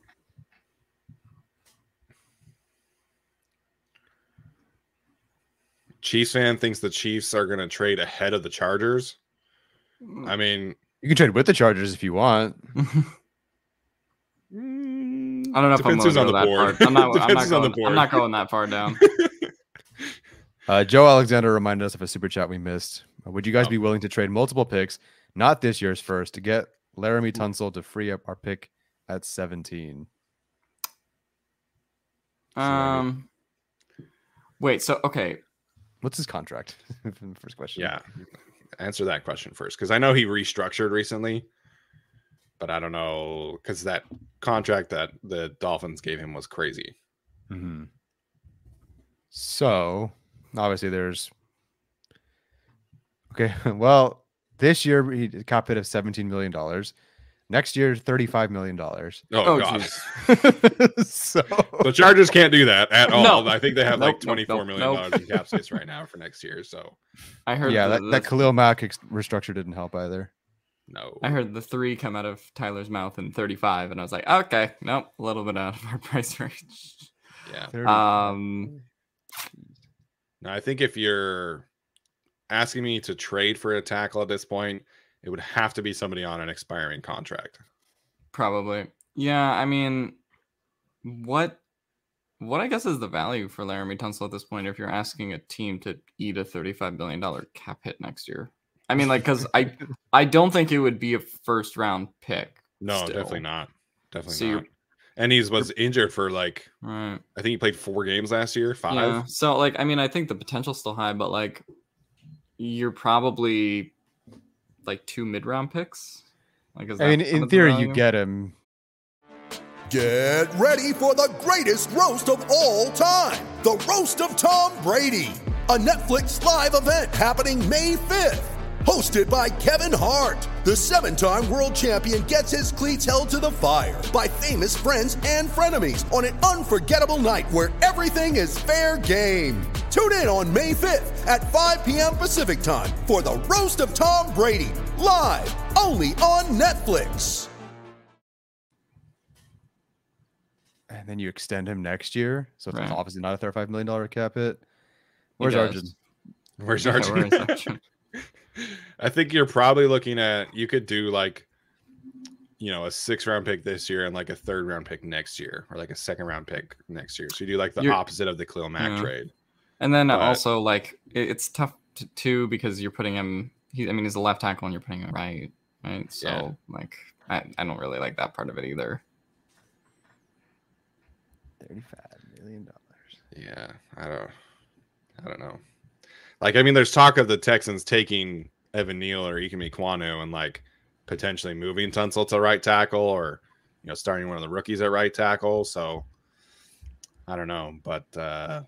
Chiefs fan thinks the Chiefs are going to trade ahead of the Chargers. I mean, You can trade with the Chargers if you want. I don't know if I'm going to go that board. far. I'm not, [LAUGHS] I'm, not who's the going, I'm not going that far down. [LAUGHS] Uh, Joe Alexander reminded us of a super chat we missed. Uh, Would you guys Oh. be willing to trade multiple picks, not this year's first, to get Laremy Tunsil to free up our pick at 17? Um, wait. So okay, What's his contract? [LAUGHS] First question. yeah, answer that question first because I know he restructured recently, but I don't know because that contract that the Dolphins gave him was crazy. Mm-hmm. So obviously there's okay. [LAUGHS] Well, this year he cap hit of seventeen million dollars. Next year, thirty-five million dollars. Oh, Oh, god. [LAUGHS] so The Chargers can't do that at all. No. I think they have like Nope, nope, twenty four nope, million nope. dollars in cap space [LAUGHS] right now for next year. So I heard yeah, the, that, that Khalil Mack ex- restructure didn't help either. no. I heard the three come out of Tyler's mouth in 35, and I was like, okay, nope, a little bit out of our [LAUGHS] price range. Yeah. Um, No, I think if you're asking me to trade for a tackle at this point, it would have to be somebody on an expiring contract. probably. Yeah, I mean, what, what I guess is the value for Laremy Tunsil at this point if you're asking a team to eat a 35 billion dollar cap hit next year? I mean, like, because I, [LAUGHS] I don't think it would be a first round pick. No, still. definitely not. Definitely So not. And he was injured for like Right. I think he played four games last year, five. Yeah. So like I mean I think the potential's still high, but like you're probably like two mid round picks. Like is I mean, in of the theory, you get him. Get ready for the greatest roast of all time the Roast of Tom Brady, a Netflix live event happening May 5th. Hosted by Kevin Hart, the seven time world champion gets his cleats held to the fire by famous friends and frenemies on an unforgettable night where everything is fair game. Tune in on May 5th at 5 p.m. Pacific time for the Roast of Tom Brady, live only on Netflix. and then you extend him next year. So it's Right. obviously not a thirty-five million dollar cap hit. Where's guess. Arjun? Where's Yeah, Arjun? [LAUGHS] where is Arjun? I think you're probably looking at you could do like you know a six round pick this year and like a third round pick next year or like a second round pick next year. So you do like the You're- opposite of the Khalil Mack Yeah. trade. And then But- also like it, it's tough to, too because you're putting him. He, I mean, he's a left tackle and you're putting him right, right? So Yeah. like I, I don't really like that part of it either. Thirty-five million dollars. Yeah, I don't I don't know. Like I mean there's talk of the Texans taking Evan Neal or Ikem Ekwonu and like potentially moving Tunsil to right tackle or you know starting one of the rookies at right tackle. So I don't know, but uh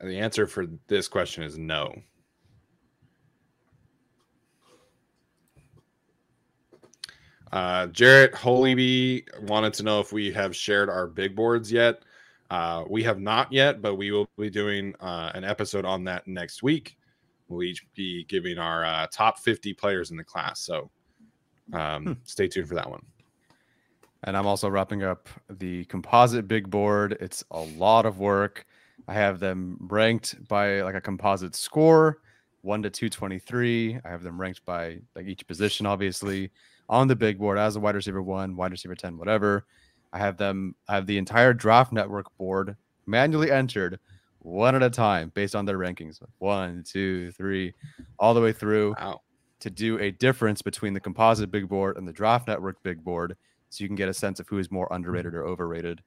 the answer for this question is no. Uh, Jarrett Holeby wanted to know if we have shared our big boards yet. Uh, we have not yet, but we will be doing uh, an episode on that next week. We'll each be giving our uh, top 50 players in the class. So um, stay tuned for that one. And I'm also wrapping up the composite big board. It's a lot of work. I have them ranked by like a composite score, one to two twenty three. I have them ranked by like each position, obviously, on the big board as a wide receiver one, wide receiver ten, whatever. I have them. I have the entire draft network board manually entered one at a time based on their rankings. One, two, three, all the way through Wow. to do a difference between the composite big board and the draft network big board so you can get a sense of who is more underrated or overrated.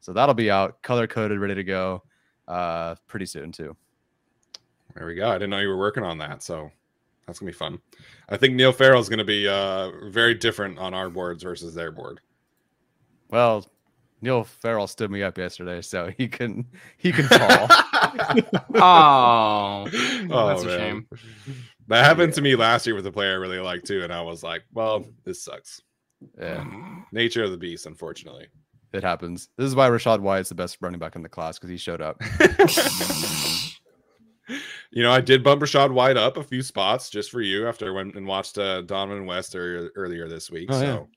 So that'll be out, color coded, ready to go uh pretty soon too. There we go. I didn't know you were working on that. So that's going to be fun. I think Neil Farrell is going to be uh, very different on our boards versus their board. Well, Neil Farrell stood me up yesterday, so he can he can call. [LAUGHS] Oh, Oh, that's a shame. That happened to me last year with a player I really liked too. And I was like, well, this sucks. yeah, Nature of the beast, unfortunately. it happens. This is why Rachaad White's the best running back in the class because he showed up. [LAUGHS] You know, I did bump Rachaad White up a few spots just for you after I went and watched uh, Donovan West earlier, earlier this week. Oh, yeah. so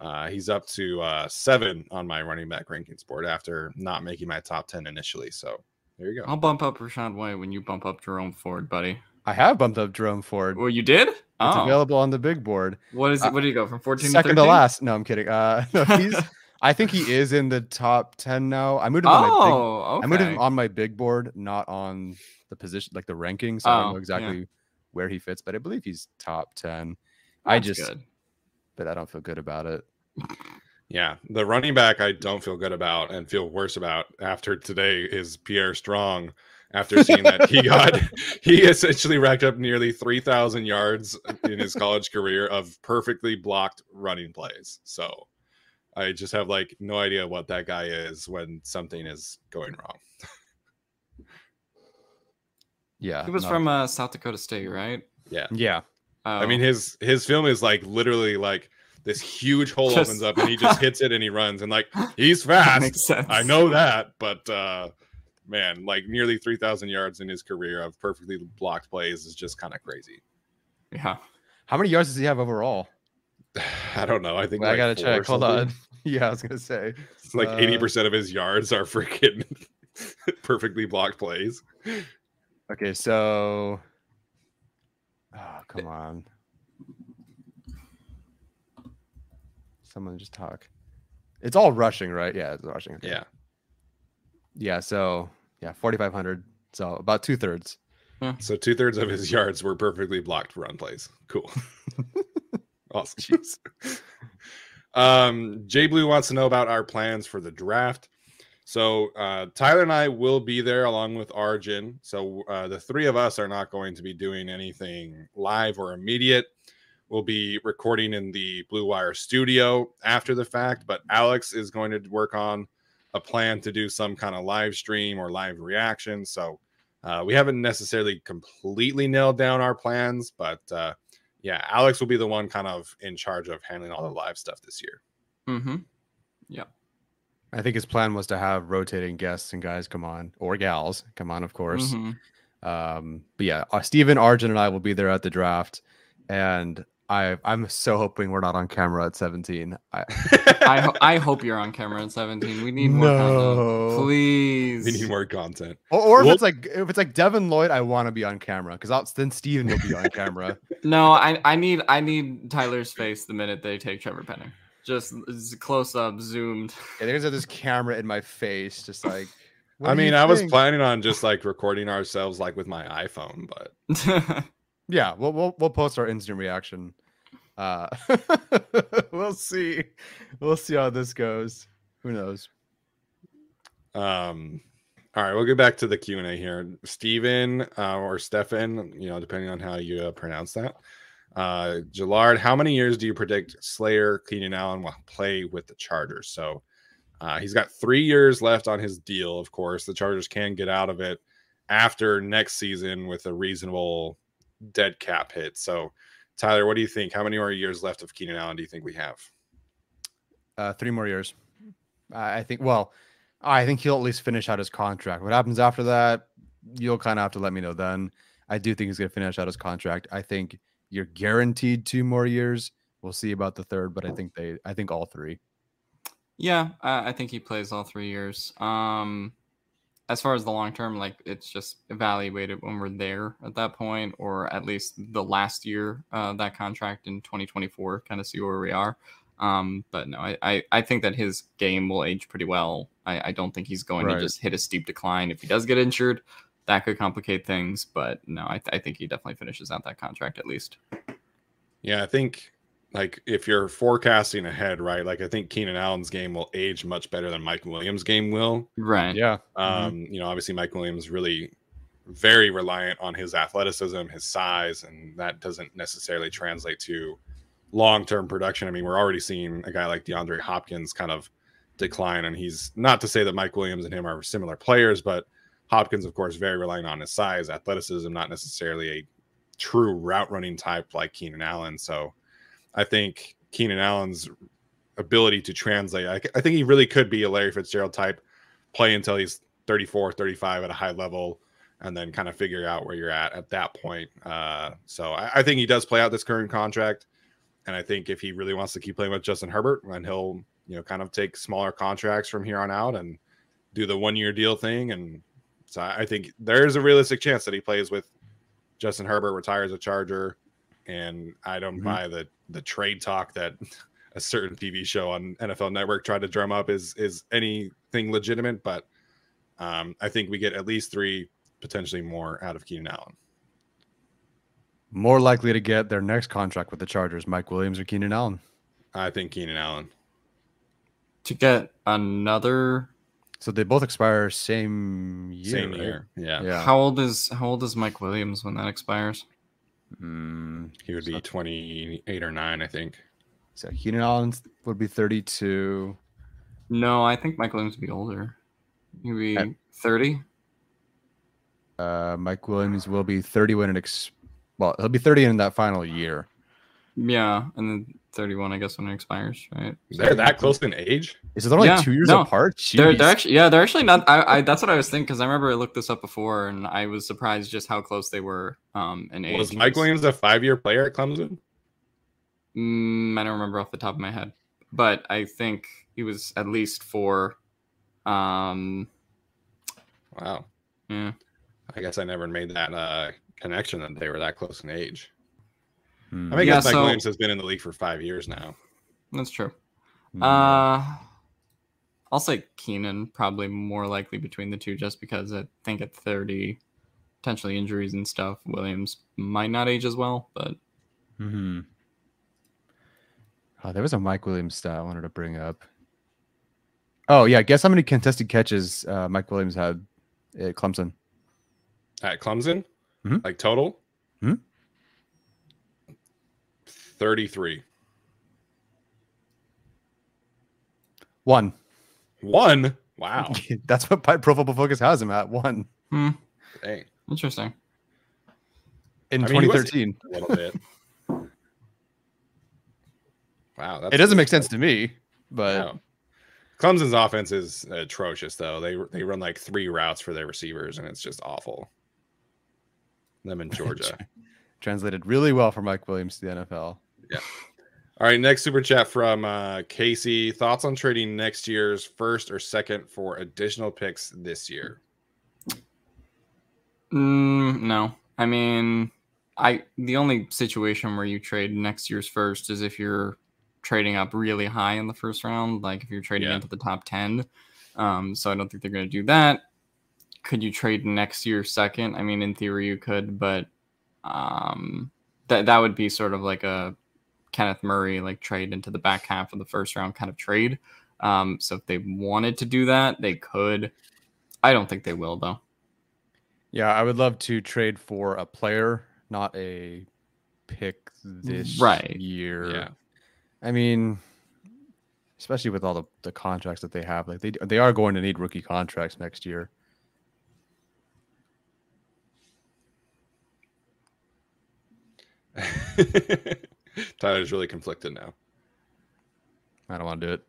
uh, he's up to uh, seven on my running back rankings board after not making my top 10 initially. So there you go. I'll bump up Rashawn White when you bump up Jerome Ford, buddy. I have bumped up Jerome Ford. Well, you did? It's Oh, available on the big board. what is uh. What do you go from 14 Second to to last. No, I'm kidding. Uh, [LAUGHS] no, he's. [LAUGHS] I think he is in the top ten now. I moved him. on my big, Oh, okay. I moved him on my big board, not on the position, like the ranking. So I Oh, don't know yeah. exactly where he fits, but I believe he's top 10. I just, good. But I don't feel good about it. Yeah, the running back I don't feel good about and feel worse about after today is Pierre Strong. After seeing that he got, [LAUGHS] [LAUGHS] he essentially racked up nearly 3,000 yards in his college career of perfectly blocked running plays. So I just have like no idea what that guy is when something is going wrong. Yeah. He was no. from uh, South Dakota State, right? Yeah. Yeah. Oh, I mean his his film is like literally like this huge hole Just- opens up and he just [LAUGHS] hits it and he runs and like he's That fast. makes sense. I know that, but uh man, like nearly 3,000 yards in his career of perfectly blocked plays is just kind of crazy. Yeah. How many yards does he have overall? [SIGHS] I don't know. I think I like gotta check. Hold on. [LAUGHS] Yeah, I was gonna say. It's like Uh, 80% of his yards are freaking [LAUGHS] perfectly blocked plays. Okay, so. Oh, come on. Someone just talk. It's all rushing, right? Yeah, it's rushing. okay. Yeah. Yeah. So yeah, forty five hundred. So about two thirds. So two thirds of his yards were perfectly blocked run plays. Cool. [LAUGHS] awesome. [LAUGHS] um, Jay Blue wants to know about our plans for the draft. So uh, Tyler and I will be there along with Arjun. So uh, the three of us are not going to be doing anything live or immediate. We'll be recording in the Blue Wire studio after the fact, but Alex is going to work on a plan to do some kind of live stream or live reaction. So uh, we haven't necessarily completely nailed down our plans, but uh, yeah, Alex will be the one kind of in charge of handling all the live stuff this year. Mm-hmm. I think his plan was to have rotating guests and guys come on or gals come on, of course. Mhm. Um, but yeah, uh, Steven, Arjun, and I will be there at the draft, and I I'm so hoping we're not on camera at 17. I, I, ho- [LAUGHS] I hope you're on camera at 17. We need more No. content. Please. we need more content. or, or if it's like if it's like Devin Lloyd, I want to be on camera because then Steven will be on camera. [LAUGHS] No, I, I need I need Tyler's face the minute they take Trevor Penning. Just close up, zoomed. Yeah, there's this [LAUGHS] camera in my face, just like. I mean, I was planning on just like recording ourselves like with my iPhone, but [LAUGHS] Yeah, we'll we'll we'll post our instant reaction. Uh, [LAUGHS] we'll see. We'll see how this goes. Who knows? um all right, we'll get back to the Q and A here. Stephen uh, or Stefan, you know, depending on how you uh, pronounce that. Uh, Gillard, how many years do you predict Slayer Keenan Allen will play with the Chargers? So uh, he's got three years left on his deal. Of course, the Chargers can get out of it after next season with a reasonable dead cap hit. So, Tyler, what do you think? How many more years left of Keenan Allen do you think we have? Uh, three more years. I think. Well, I think he'll at least finish out his contract. What happens after that, you'll kind of have to let me know. Then I do think he's going to finish out his contract. I think you're guaranteed two more years. We'll see about the third, but I think they. I think all three. yeah, I, I think he plays all three years. Um, as far as the long term, like it's just evaluated when we're there at that point, or at least the last year uh, that contract in 2024, kind of see where we are. Um, but no, I, I, I think that his game will age pretty well. I, I don't think he's going Right. to just hit a steep decline. If he does get injured, that could complicate things. But no, I, I think he definitely finishes out that contract at least. Yeah, I think like if you're forecasting ahead, right? Like I think Keenan Allen's game will age much better than Mike Williams' game will. Right. Yeah. Um, you know, obviously Mike Williams really very reliant on his athleticism, his size, and that doesn't necessarily translate to long-term production. I mean, we're already seeing a guy like DeAndre Hopkins kind of decline, and he's not to say that Mike Williams and him are similar players, but Hopkins, of course, very reliant on his size, athleticism, not necessarily a true route running type like Keenan Allen. So I think Keenan Allen's ability to translate, I, I think he really could be a Larry Fitzgerald type, play until he's 34, 35 at a high level, and then kind of figure out where you're at at that point. Uh, so I, I think he does play out this current contract. And I think if he really wants to keep playing with Justin Herbert, then he'll, you know, kind of take smaller contracts from here on out and do the one year deal thing. And so I I think there is a realistic chance that he plays with Justin Herbert, retires a Charger. And I don't Mhm. buy the the trade talk that [LAUGHS] a certain TV show on NFL Network tried to drum up is is anything legitimate. But um, I think we get at least three, potentially more out of Keenan Allen. More likely to get their next contract with the Chargers, Mike Williams or Keenan Allen. I think Keenan Allen. To get another So they both expire same year. Same right? year. Yeah. Yeah. How old is how old is Mike Williams when that expires? Mm, He would be 28 or 9, I think. so Keenan Allen would be 32. No, I think Mike Williams would be older. Maybe Okay. thirty. Uh, Mike Williams will be 30 when it ex. Well, he'll be 30 in that final year. Yeah, and then 31, I guess, when it expires, right? They're that close in age. Is it only Yeah, two years no. apart? They're, they're actually yeah they're actually not I, I that's what I was thinking because I remember I looked this up before and I was surprised just how close they were um in age. Was Mike Williams a five-year player at Clemson? Mm, I don't remember off the top of my head, but I think he was at least four. Um, Wow. yeah, I guess I never made that uh, connection that they were that close in age. Hmm. I think yeah, Mike so, Williams has been in the league for five years now. That's true. Hmm. Uh, I'll say Keenan probably more likely between the two, just because I think at thirty, potentially injuries and stuff, Williams might not age as well. But mm-hmm. oh, there was a Mike Williams stat I wanted to bring up. Oh yeah, guess how many contested catches uh, Mike Williams had at Clemson? At Clemson, mm-hmm. like total. Mm-hmm. 33. One. One? Wow. [LAUGHS] That's what Pro Football Focus has him at. One. Hmm. Dang. Interesting. In I mean, 2013. A little bit. wow. it doesn't make sense to me, but. Clemson's offense is atrocious, though. They they run like three routes for their receivers, and it's just awful. Them in [LAUGHS] Georgia. Translated really well for Mike Williams to the NFL. All right, next super chat from uh, Casey. Thoughts on trading next year's first or second for additional picks this year? Mm, no, I mean, I the only situation where you trade next year's first is if you're trading up really high in the first round, like if you're trading Yeah. into the top ten. Um, so I don't think they're going to do that. Could you trade next year second? I mean, in theory, you could, but um, that that would be sort of like a Kenneth Murray like trade into the back half of the first round kind of trade. Um, so if they wanted to do that, they could. I don't think they will though. Yeah, I would love to trade for a player, not a pick this Right. year. Yeah. I mean, especially with all the, the contracts that they have, like they they are going to need rookie contracts next year. [LAUGHS] Tyler's really conflicted now. I don't want to do it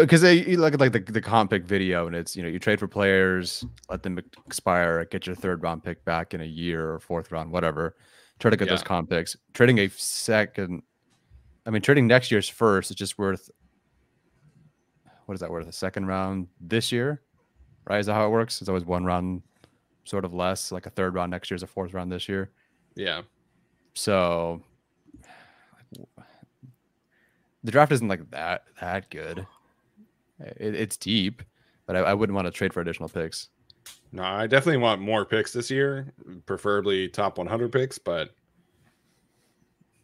because you look at like the, the comp pick video, and it's you know you trade for players, let them expire, get your third round pick back in a year or fourth round, whatever. Try to get those Yeah. comp picks. Trading a second, I mean, trading next year's first is just worth what is that worth? A second round this year, right? Is that how it works? It's always one round, sort of less, like a third round next year is a fourth round this year. Yeah. So the draft isn't like that that good. It, it's deep, but I, I wouldn't want to trade for additional picks. No, I definitely want more picks this year, preferably top 100 picks. But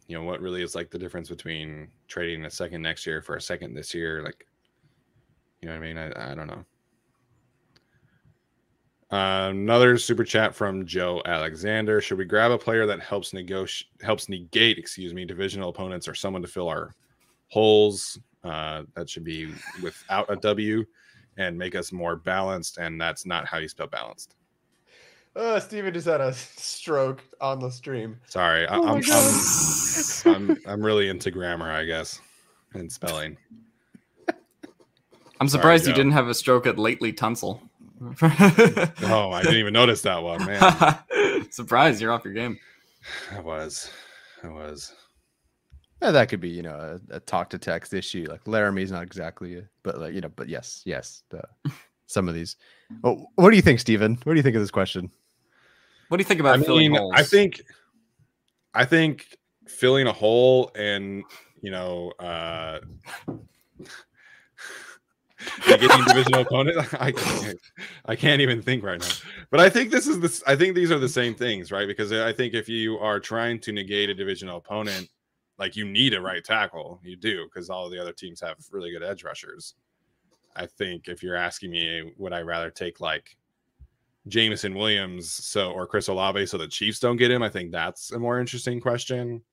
you know what really is like the difference between trading a second next year for a second this year? Like, you know what I mean? I, I don't know. Uh, another super chat from Joe Alexander. Should we grab a player that helps negotiate, helps negate, excuse me, divisional opponents or someone to fill our holes? Uh, that should be without a W and make us more balanced. And that's not how you spell balanced. Uh, Steven just had a stroke on the stream. Sorry, I, oh I'm, I'm, I'm I'm really into grammar, I guess, and spelling. I'm surprised you Joe. didn't have a stroke at lately tonsil. [LAUGHS] Oh, I didn't even notice that one, man. [LAUGHS] Surprise, you're off your game. I was, I was. Yeah, that could be, you know, a, a talk to text issue. Like Laremy's not exactly, a, but like, you know, but yes, yes, the, some of these. Well, what do you think, Stephen? What do you think of this question? What do you think about I filling mean, holes? I think, I think filling a hole and you know, uh, [LAUGHS] getting divisional opponent. [LAUGHS] I can't, I can't even think right now. But I think this is this. I think these are the same things, right? Because I think if you are trying to negate a divisional opponent, like you need a right tackle, you do, because all the other teams have really good edge rushers. I think if you're asking me, would I rather take like Jameson Williams so or Chris Olave so the Chiefs don't get him? I think that's a more interesting question.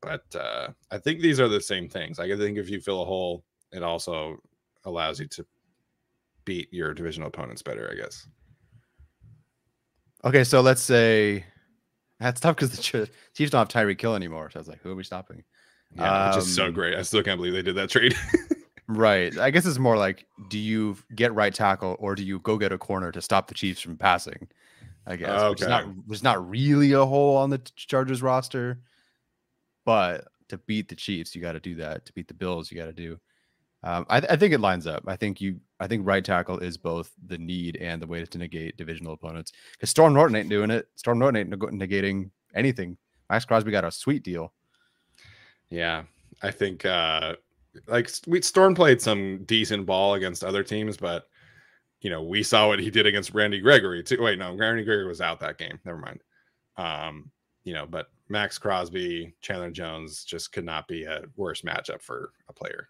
But uh, I think these are the same things. Like I think if you fill a hole, it also allows you to beat your divisional opponents better, I guess. Okay, so let's say that's tough because the Chiefs don't have Tyreek Hill anymore. So I was like, who are we stopping? Yeah, which is so Um, great. I still can't believe they did that trade. [LAUGHS] Right. I guess it's more like, do you get right tackle or do you go get a corner to stop the Chiefs from passing? I guess. Which is not Okay. not really a hole on the Chargers roster. But to beat the Chiefs, you got to do that. To beat the Bills, you got to do. Um, I, I think it lines up. I think you. I think right tackle is both the need and the way to negate divisional opponents. Because Storm Norton ain't doing it. Storm Norton ain't neg- negating anything. Maxx Crosby got a sweet deal. Yeah, I think uh like we Storm played some decent ball against other teams, but you know we saw what he did against Randy Gregory too. Wait, no, Randy Gregory was out that game. Never mind. Um, you know, but Maxx Crosby, Chandler Jones just could not be a worse matchup for a player.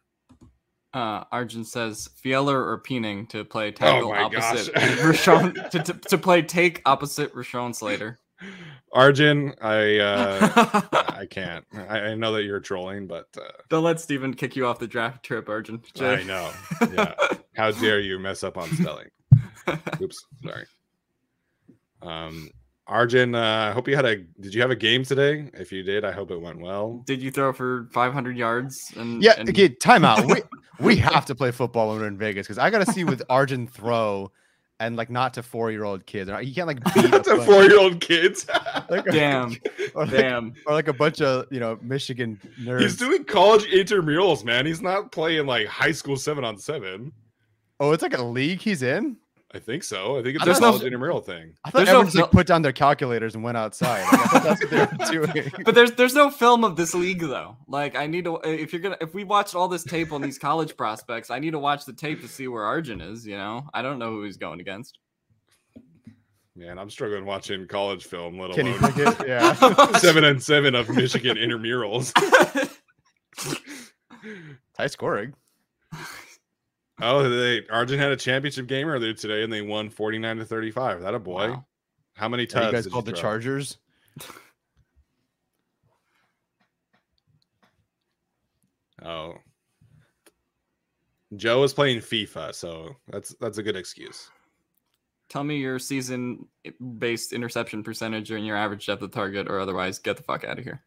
Uh, Arjun says Feiler or Penning to play tackle my opposite. Rashawn [LAUGHS] to, to, to play take opposite Rashawn Slater. Arjun, I uh [LAUGHS] I can't. I, I know that you're trolling, but uh, Don't let Steven kick you off the draft trip, Arjun. I know. [LAUGHS] Yeah. How dare you mess up on spelling? Oops, sorry. Um, Arjun, uh, I hope you had a. Did you have a game today? If you did, I hope it went well. Did you throw for 500 yards? And Yeah, and- okay, timeout. We [LAUGHS] we have to play football when we're in Vegas because I gotta see with Arjun throw and like not to four year old kids. You can't like beat a to four year old kids. [LAUGHS] like a- Damn, [LAUGHS] or like, damn. or like a bunch of you know Michigan nerds. He's doing college intramurals, man. He's not playing like high school seven on seven. oh, it's like a league he's in. I think so. I think it's There's a no- college intramural thing. I thought There's no everyone just like put down their calculators and went outside. Like, I thought that's what they were [LAUGHS] doing. But there's there's no film of this league though. Like I need to if you're gonna if we watched all this tape on these college prospects, I need to watch the tape to see where Arjun is. You know, I don't know who he's going against. Man, I'm struggling watching college film, let Kenny alone Pickett, [LAUGHS] yeah. seven and seven of Michigan intramurals. [LAUGHS] High scoring. Oh, they Arjun had a championship game earlier today, and they won 49 to 35. That a boy. Wow. How many times? you guys called the throw? Chargers. [LAUGHS] Oh. Joe was playing FIFA, so that's that's a good excuse. Tell me your season based interception percentage and your average depth of target, or otherwise get the fuck out of here.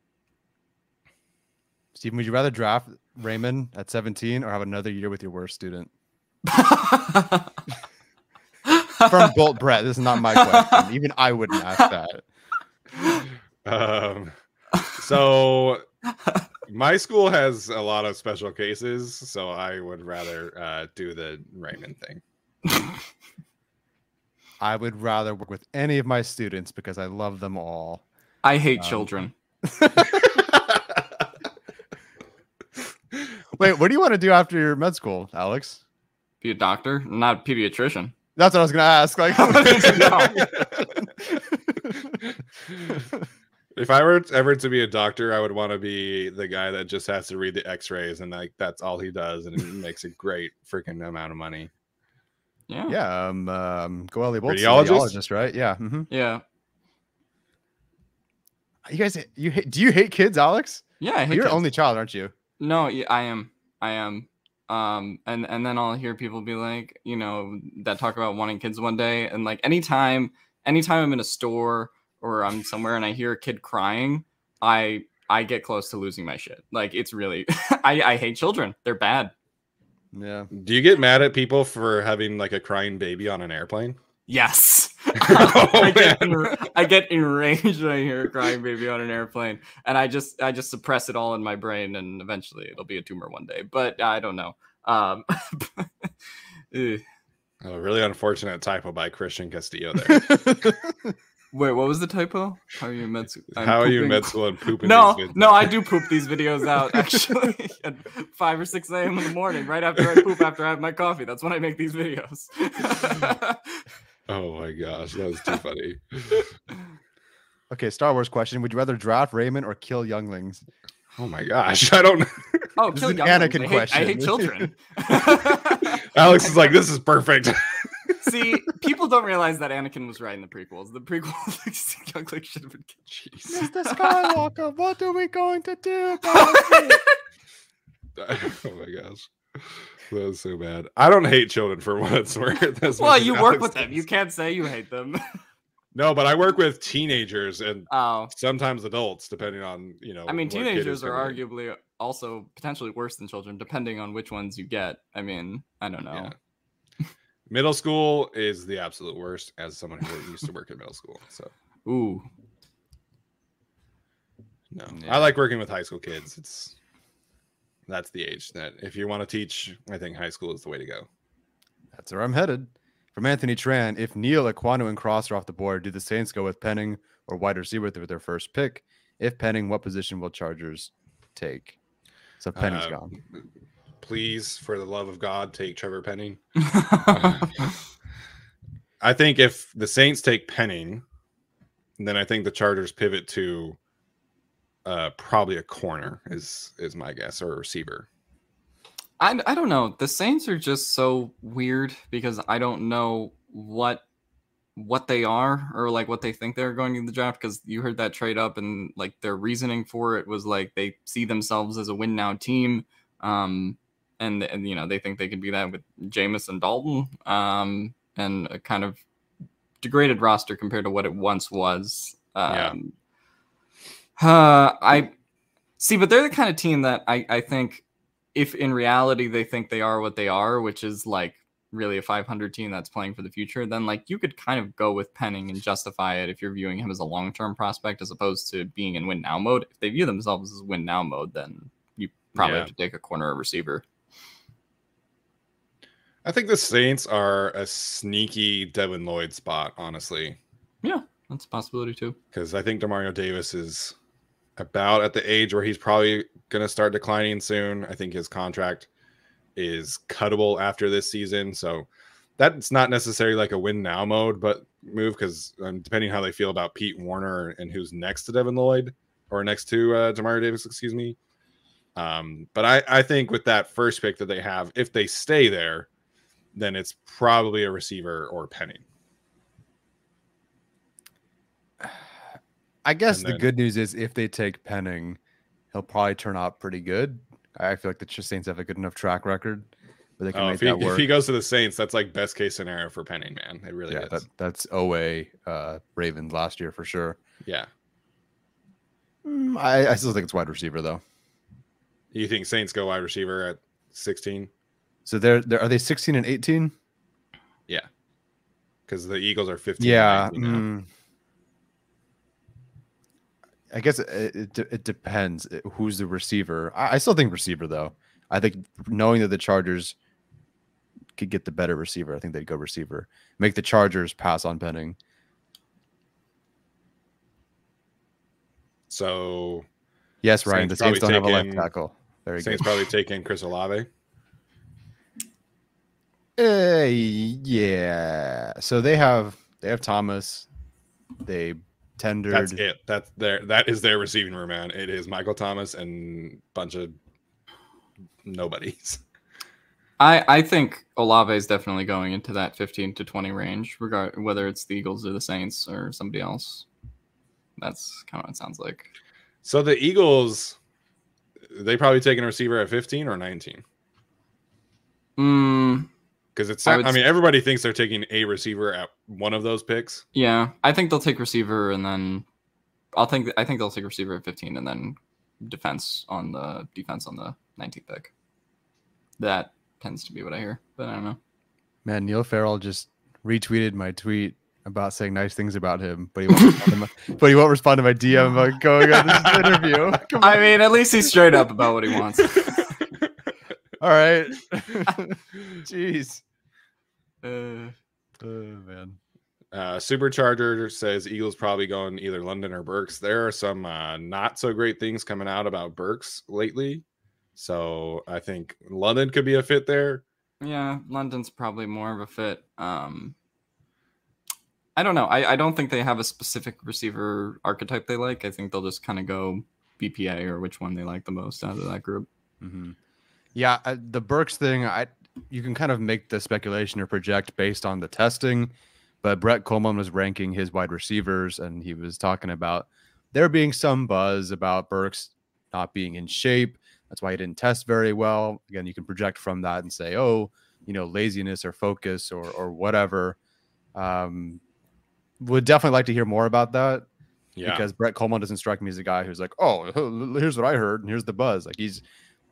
Stephen, would you rather draft Raymond at 17 or have another year with your worst student? [LAUGHS] From Bolt Brett. This is not my question. Even I wouldn't ask that. Um, so my school has a lot of special cases, so I would rather uh, do the Raymond thing. I would rather work with any of my students because I love them all. I hate Um, children. [LAUGHS] Wait, what do you want to do after your med school, Alex? Be a doctor, not a pediatrician. That's what I was gonna ask. Like, [LAUGHS] [LAUGHS] if I were ever to be a doctor, I would want to be the guy that just has to read the X-rays and like that's all he does, and he makes a great freaking amount of money. Yeah. yeah, um, um, Goelie Bolt's Radiologist? radiologist, right? Yeah. mm -hmm. Yeah. You guys, you hate, do you hate kids, Alex? Yeah. I hate You're kids. only child, aren't you? No, I am. I am. Um, and and then I'll hear people be like, you know, that talk about wanting kids one day, and like anytime, anytime I'm in a store or I'm somewhere and I hear a kid crying, I I get close to losing my shit. Like it's really, [LAUGHS] I I hate children. They're bad. Yeah. Do you get mad at people for having like a crying baby on an airplane? Yes. Oh, I, get man. enra- I get enraged when I hear a crying baby on an airplane, and I just I just suppress it all in my brain, and eventually it'll be a tumor one day. But I don't know. Um, [LAUGHS] eh. Oh, really unfortunate typo by Christian Castillo there. [LAUGHS] Wait, what was the typo? How are you in med school? I'm How are you in pooping- med school and pooping? No, no. I do poop these videos out actually [LAUGHS] at five or six a.m. in the morning, right after I poop after I have my coffee. That's when I make these videos. Oh my gosh, that was too funny. [LAUGHS] Okay, Star Wars question: Would you rather draft Raymond or kill younglings? Oh my gosh, [LAUGHS] I don't. oh, This kill is an younglings. Anakin I hate, I hate children. [LAUGHS] Alex is like, this is perfect. See, people don't realize that Anakin was right in the prequels. The prequels, younglings should have been killed. Jeez. Mr. Skywalker, what are we going to do about it? oh my gosh, that was so bad. I don't hate children for [LAUGHS] what it's worth. Well, you work Alex with them. You can't say you hate them. [LAUGHS] No, but I work with teenagers and Oh, sometimes adults, depending on you know. I mean, what kid is teenagers are in. arguably also potentially worse than children, depending on which ones you get. I mean, I don't know. Yeah. Middle school is the absolute worst as someone who used to work in middle school. So [LAUGHS] Ooh, no. Yeah. I like working with high school kids. It's that's the age that if you want to teach, I think high school is the way to go. That's where I'm headed. From Anthony Tran, if Neal, Ekwonu, and Cross are off the board, do the Saints go with Penning or wide receiver with their first pick? If Penning, what position will Chargers take? So Penning's Uh, gone. Please, for the love of God, take Trevor Penning. [LAUGHS] I think if the Saints take Penning, then I think the Chargers pivot to uh probably a corner is is my guess or a receiver. I, I don't know. The Saints are just so weird because I don't know what what they are or like what they think they're going in the draft because you heard that trade up and like their reasoning for it was like they see themselves as a win now team um and and you know they think they could be that with Jameis and Dalton um and a kind of degraded roster compared to what it once was Yeah. Uh, I see but they're the kind of team that I I think if in reality they think they are what they are, which is like really a 500 team that's playing for the future, then like you could kind of go with Penning and justify it if you're viewing him as a long term prospect as opposed to being in win now mode. If they view themselves as win now mode, then you probably Yeah. have to take a corner or receiver. I think the Saints are a sneaky Devin Lloyd spot, honestly, Yeah, that's a possibility too. because I think Demario Davis is about at the age where he's probably going to start declining soon. I think his contract is cuttable after this season, so that's not necessarily like a win now mode, but move because um, depending how they feel about Pete Werner and who's next to Devin Lloyd or next to uh, Davis, excuse me. Um, but I, I think with that first pick that they have, if they stay there, then it's probably a receiver or Penny. I guess and the then- good news is if they take Penning, he'll probably turn out pretty good. I feel like the Saints have a good enough track record, but they can Oh, make if, he, that if he goes to the Saints, that's like best case scenario for Penning, man. It really yeah, is. that, that's Oweh uh, Ravens last year for sure. yeah. Mm, I, I still think it's wide receiver though. You think Saints go wide receiver at 16? So they're, they're are they 16 and 18? Yeah. Because the Eagles are 15. and Yeah. 19 now. mm. I guess it, it, it depends uh, who's the receiver. I, I still think receiver though. I think knowing that the Chargers could get the better receiver, I think they'd go receiver. Make the Chargers pass on Penning. So Yes, Ryan. Saints the Saints don't have a left taking- tackle. Very Saints good. probably take in Chris Olave. Uh, yeah. So they have they have Thomas. They tendered. That's it. That's their that is their receiving room, man. It is Michael Thomas and bunch of nobodies. I, I think Olave is definitely going into that 15 to 20 range, regard whether it's the Eagles or the Saints or somebody else. That's kind of what it sounds like. So the Eagles, they probably taking a receiver at 15 or 19. Mm, Because it's I I, mean, everybody thinks they're taking a receiver at one of those picks. yeah, I think they'll take receiver and then I'll think I think they'll take receiver at 15 and then defense on the defense on the 19th pick. That tends to be what I hear, but I don't know. Man, Neil Farrell just retweeted my tweet about saying nice things about him, but he won't respond to my, [LAUGHS] but he won't respond to my DM about going on this [LAUGHS] interview. I mean, at least he's straight up about what he wants. [LAUGHS] All right. [LAUGHS] Jeez. Uh, Oh man. Uh, Supercharger says Eagles probably going either London or Burks. There are some uh, not so great things coming out about Burks lately. So I think London could be a fit there. Yeah, London's probably more of a fit. Um, I don't know. I, I don't think they have a specific receiver archetype they like. I think they'll just kind of go BPA or which one they like the most out of that group. hmm Yeah, uh, the Burks thing, I you can kind of make the speculation or project based on the testing, but Brett Kollmann was ranking his wide receivers, and he was talking about there being some buzz about Burks not being in shape. That's why he didn't test very well. Again, you can project from that and say, oh, you know, laziness or focus or or whatever. Um, would definitely like to hear more about that. Yeah. because Brett Kollmann doesn't strike me as a guy who's like, oh, [LAUGHS] here's what I heard and here's the buzz. Like he's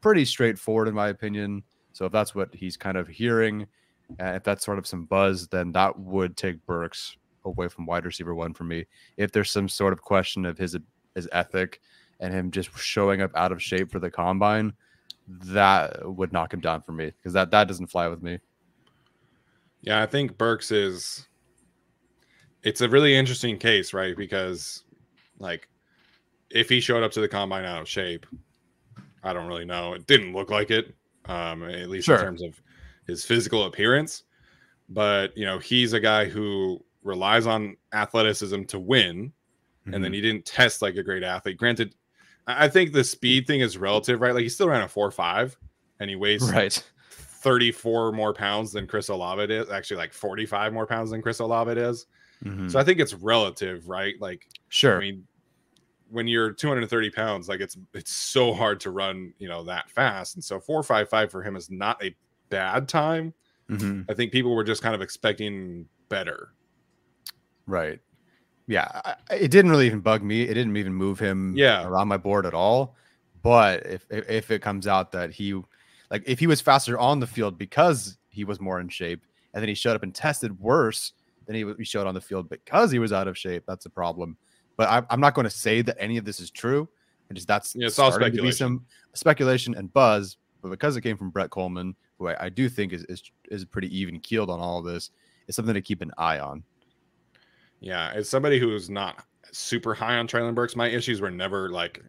pretty straightforward in my opinion. So if that's what he's kind of hearing, uh, if that's sort of some buzz, then that would take Burks away from wide receiver one for me. If there's some sort of question of his his ethic and him just showing up out of shape for the combine, that would knock him down for me because that that doesn't fly with me. Yeah, I think Burks is it's a really interesting case, right? Because like if he showed up to the combine out of shape, I don't really know. It didn't look like it, um, at least Sure. in terms of his physical appearance. But you know, he's a guy who relies on athleticism to win, and Mm-hmm. then he didn't test like a great athlete. Granted, I think the speed thing is relative, right? Like he still ran a four five, and he weighs right. 34 more pounds than Chris Olave is. Actually, like 45 more pounds than Chris Olave is. Mhm. So I think it's relative, right? Like, Sure. I mean, when you're 230 pounds, like it's it's so hard to run, you know, that fast. And so 455 for him is not a bad time. Mhm. I think people were just kind of expecting better. Right. Yeah, I- it didn't really even bug me. It didn't even move him Yeah. around my board at all. But if, if if it comes out that he like if he was faster on the field because he was more in shape and then he showed up and tested worse than he, he showed on the field because he was out of shape, that's a problem. But I, I'm not going to say that any of this is true. It just that's Yeah, it's all starting to be speculation. some speculation and buzz. But because it came from Brett Kollmann, who I, I do think is, is is pretty even keeled on all of this, it's something to keep an eye on. Yeah, as somebody who's not super high on Treylon Burks, my issues were never like,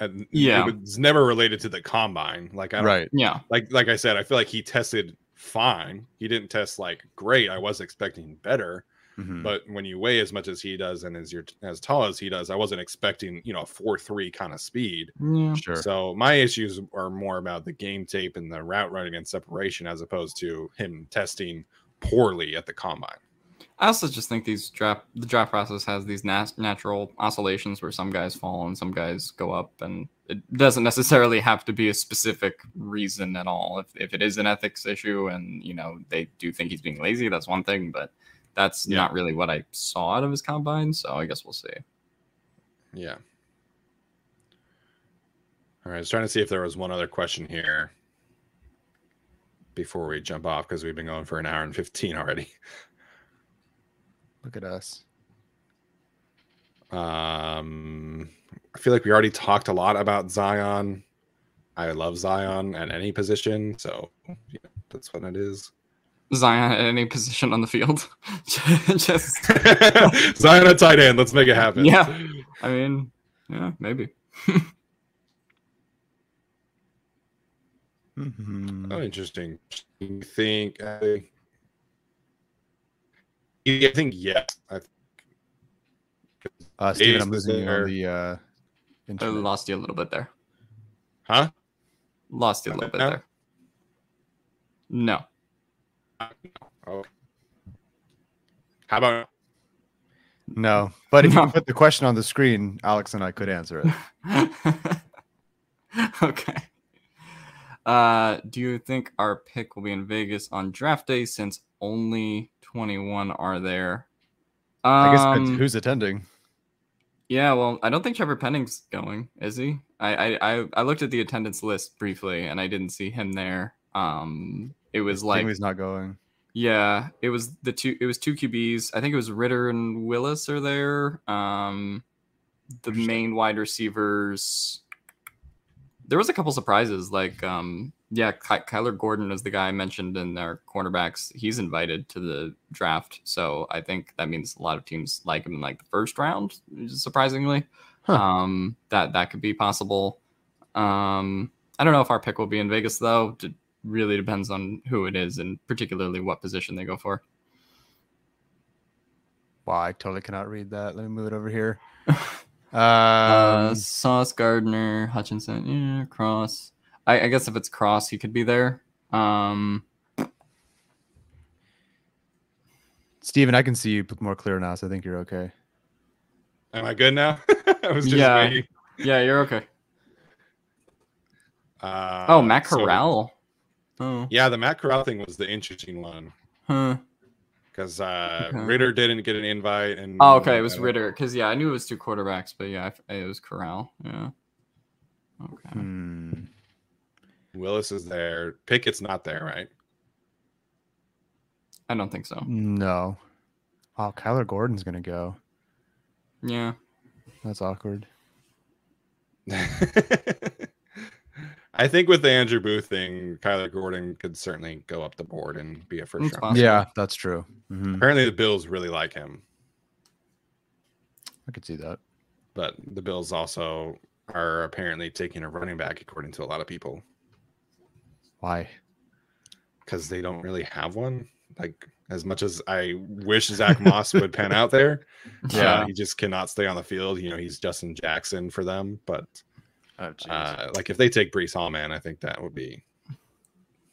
uh, and Yeah. it was never related to the combine. Like I don't, Right. Yeah. like like I said, I feel like he tested fine. He didn't test like great. I was expecting better. Mhm. But when you weigh as much as he does and as you're as tall as he does, I wasn't expecting, you know, a four three kind of speed. Yeah. Sure. So my issues are more about the game tape and the route running and separation as opposed to him testing poorly at the combine. I also just think these draft the draft process has these nat- natural oscillations where some guys fall and some guys go up, and it doesn't necessarily have to be a specific reason at all. If if it is an ethics issue and you know they do think he's being lazy, that's one thing, but that's Yeah. not really what I saw out of his combine. So I guess we'll see. Yeah. All right, I was trying to see if there was one other question here before we jump off because we've been going for an hour and 15 already. Look at us. Um, I feel like we already talked a lot about Zion. I love Zion at any position, so yeah, that's what it is. Zion at any position on the field, [LAUGHS] [LAUGHS] just [LAUGHS] Zion at tight end. Let's make it happen. Yeah. I mean, yeah, maybe. Mhm. Oh, interesting. You think? I, I think yes. I think. Uh, Steven, I'm is losing you on the uh, I lost you a little bit there. huh? Lost you a little bit No? there. No. Okay. How about No, but if No. you put the question on the screen, Alex and I could answer it. [LAUGHS] okay. Uh, do you think our pick will be in Vegas on draft day since only 21 are there? I guess it depends Um, who's attending. Yeah, well, I don't think Trevor Penning's going, is he? I, I I I looked at the attendance list briefly and I didn't see him there. Um, it was like Jamie's not going. yeah, it was the two. It was two QBs. I think it was Ridder and Willis are there. Um, the main wide receivers. There was a couple surprises, like um, yeah, Ky- Kyler Gordon is the guy I mentioned in our cornerbacks. He's invited to the draft, so I think that means a lot of teams like him in like the first round. Surprisingly, Huh. um, that that could be possible. Um, I don't know if our pick will be in Vegas though. It really depends on who it is and particularly what position they go for. Wow, I totally cannot read that. Let me move it over here. [LAUGHS] Um, uh, Sauce Gardner, Hutchinson, yeah, Cross. I, I guess if it's Cross, he could be there. Um, Steven, I can see you more clear now, so I think you're okay. am I good now? [LAUGHS] I was just Yeah. waiting. yeah, you're okay. Uh, Oh, Matt so- Corral. Oh, yeah, the Matt Corral thing was the interesting one huh. because uh, Okay. Ridder didn't get an invite. And Oh, okay. It was Ridder because yeah, I knew it was two quarterbacks, but yeah, it was Corral. Yeah. Okay. Hmm. Willis is there. Pickett's not there, right? I don't think so. No. Oh, Kyler Gordon's gonna go. Yeah. That's awkward. [LAUGHS] I think with the Andrew Booth thing, Kyler Gordon could certainly go up the board and be a first It's round. possible. Yeah, that's true. Mhm. Apparently, the Bills really like him, I could see that. but the Bills also are apparently taking a running back, according to a lot of people, Why? because they don't really have one. Like as much as I wish Zach Moss would pan out there, [LAUGHS] Yeah. uh, he just cannot stay on the field. You know, he's Justin Jackson for them, but Oh, uh, like if they take Breece Hall, man, I think that would be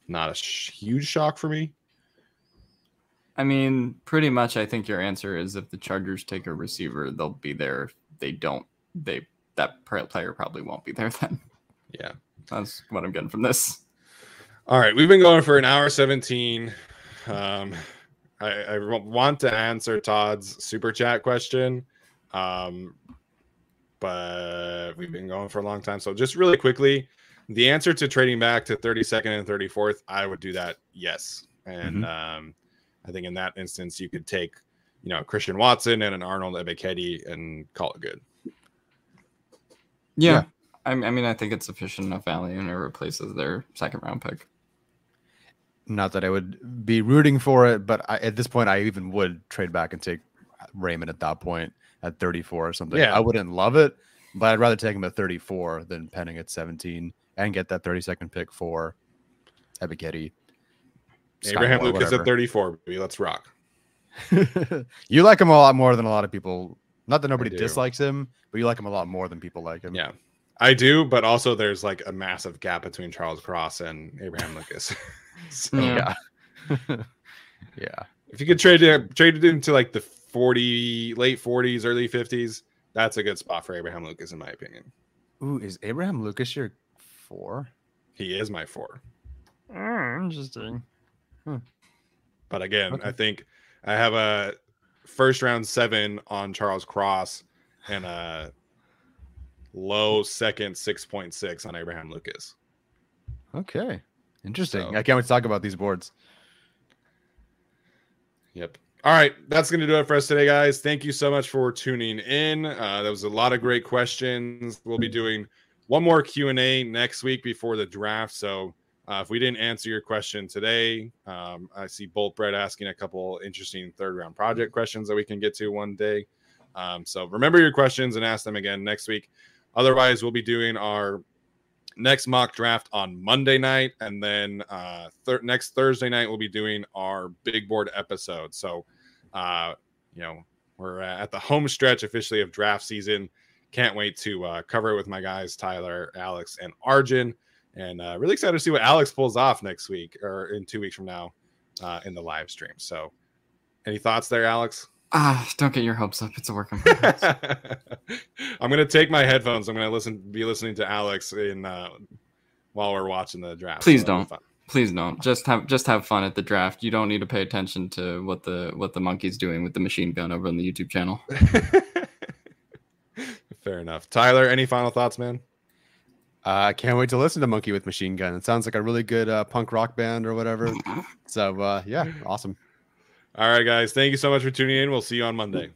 not a sh- huge shock for me. I mean, pretty much. I think your answer is if the Chargers take a receiver, they'll be there. If they don't, they that player probably won't be there. [LAUGHS] Then Yeah. that's what I'm getting from this. All right, we've been going for an hour 17. Um, I, I want to answer Todd's super chat question, um, but we've been going for a long time. So, just really quickly, the answer to trading back to 32nd and 34th, I would do that. Yes, and um, I think in that instance, you could take, you know, Christian Watson and an Arnold Ebiketie and call it good. Yeah. Yeah. I, I mean, I think it's sufficient enough value and it replaces their second round pick. Not that I would be rooting for it, but I, at this point, I even would trade back and take Raymond at that point at 34 or something. Yeah. I wouldn't love it, but I'd rather take him at 34 than Penning at 17 and get that 32nd pick for Ebiketie. Abraham Skylar, Lucas at 34. Baby. Let's rock. [LAUGHS] you like him a lot more than a lot of people. Not that nobody dislikes him, but you like him a lot more than people like him. Yeah, I do, but also there's like a massive gap between Charles Cross and Abraham Lucas. [LAUGHS] so Yeah. Yeah. [LAUGHS] yeah. if you could trade it, trade it into like the 40, late 40s, early 50s, that's a good spot for Abraham Lucas, in my opinion. Ooh, is Abraham Lucas your four? He is my four. Ah, interesting. Hmm. But again, Okay. I think I have a first round seven on Charles Cross and a low second 6.6 on Abraham Lucas. Okay. Interesting. So- I can't wait to talk about these boards. Yep. All right, that's going to do it for us today, guys. Thank you so much for tuning in. Uh, that was a lot of great questions. We'll be doing one more Q and A next week before the draft. So uh, if we didn't answer your question today, um, I see Bolt Bread asking a couple interesting third round project questions that we can get to one day. Um, so remember your questions and ask them again next week. Otherwise, we'll be doing our next mock draft on Monday night, and then uh, thir- next Thursday night we'll be doing our big board episode. So, uh, you know, we're at the home stretch officially of draft season. Can't wait to uh, cover it with my guys Tyler, Alex, and Arjun, and uh, really excited to see what Alex pulls off next week or in two weeks from now uh, in the live stream. So, any thoughts there, Alex? Ah, don't get your hopes up. It's a work in progress. [LAUGHS] I'm gonna take my headphones. I'm gonna listen, be listening to Alex in uh, while we're watching the draft. Please that'll don't. Please don't. Just have just have fun at the draft. You don't need to pay attention to what the what the monkey's doing with the machine gun over on the YouTube channel. [LAUGHS] Fair enough. Tyler, any final thoughts, man? Uh, I can't wait to listen to Monkey with Machine Gun. It sounds like a really good uh, punk rock band or whatever. [LAUGHS] So uh, yeah, awesome. All right, guys. Thank you so much for tuning in. We'll see you on Monday.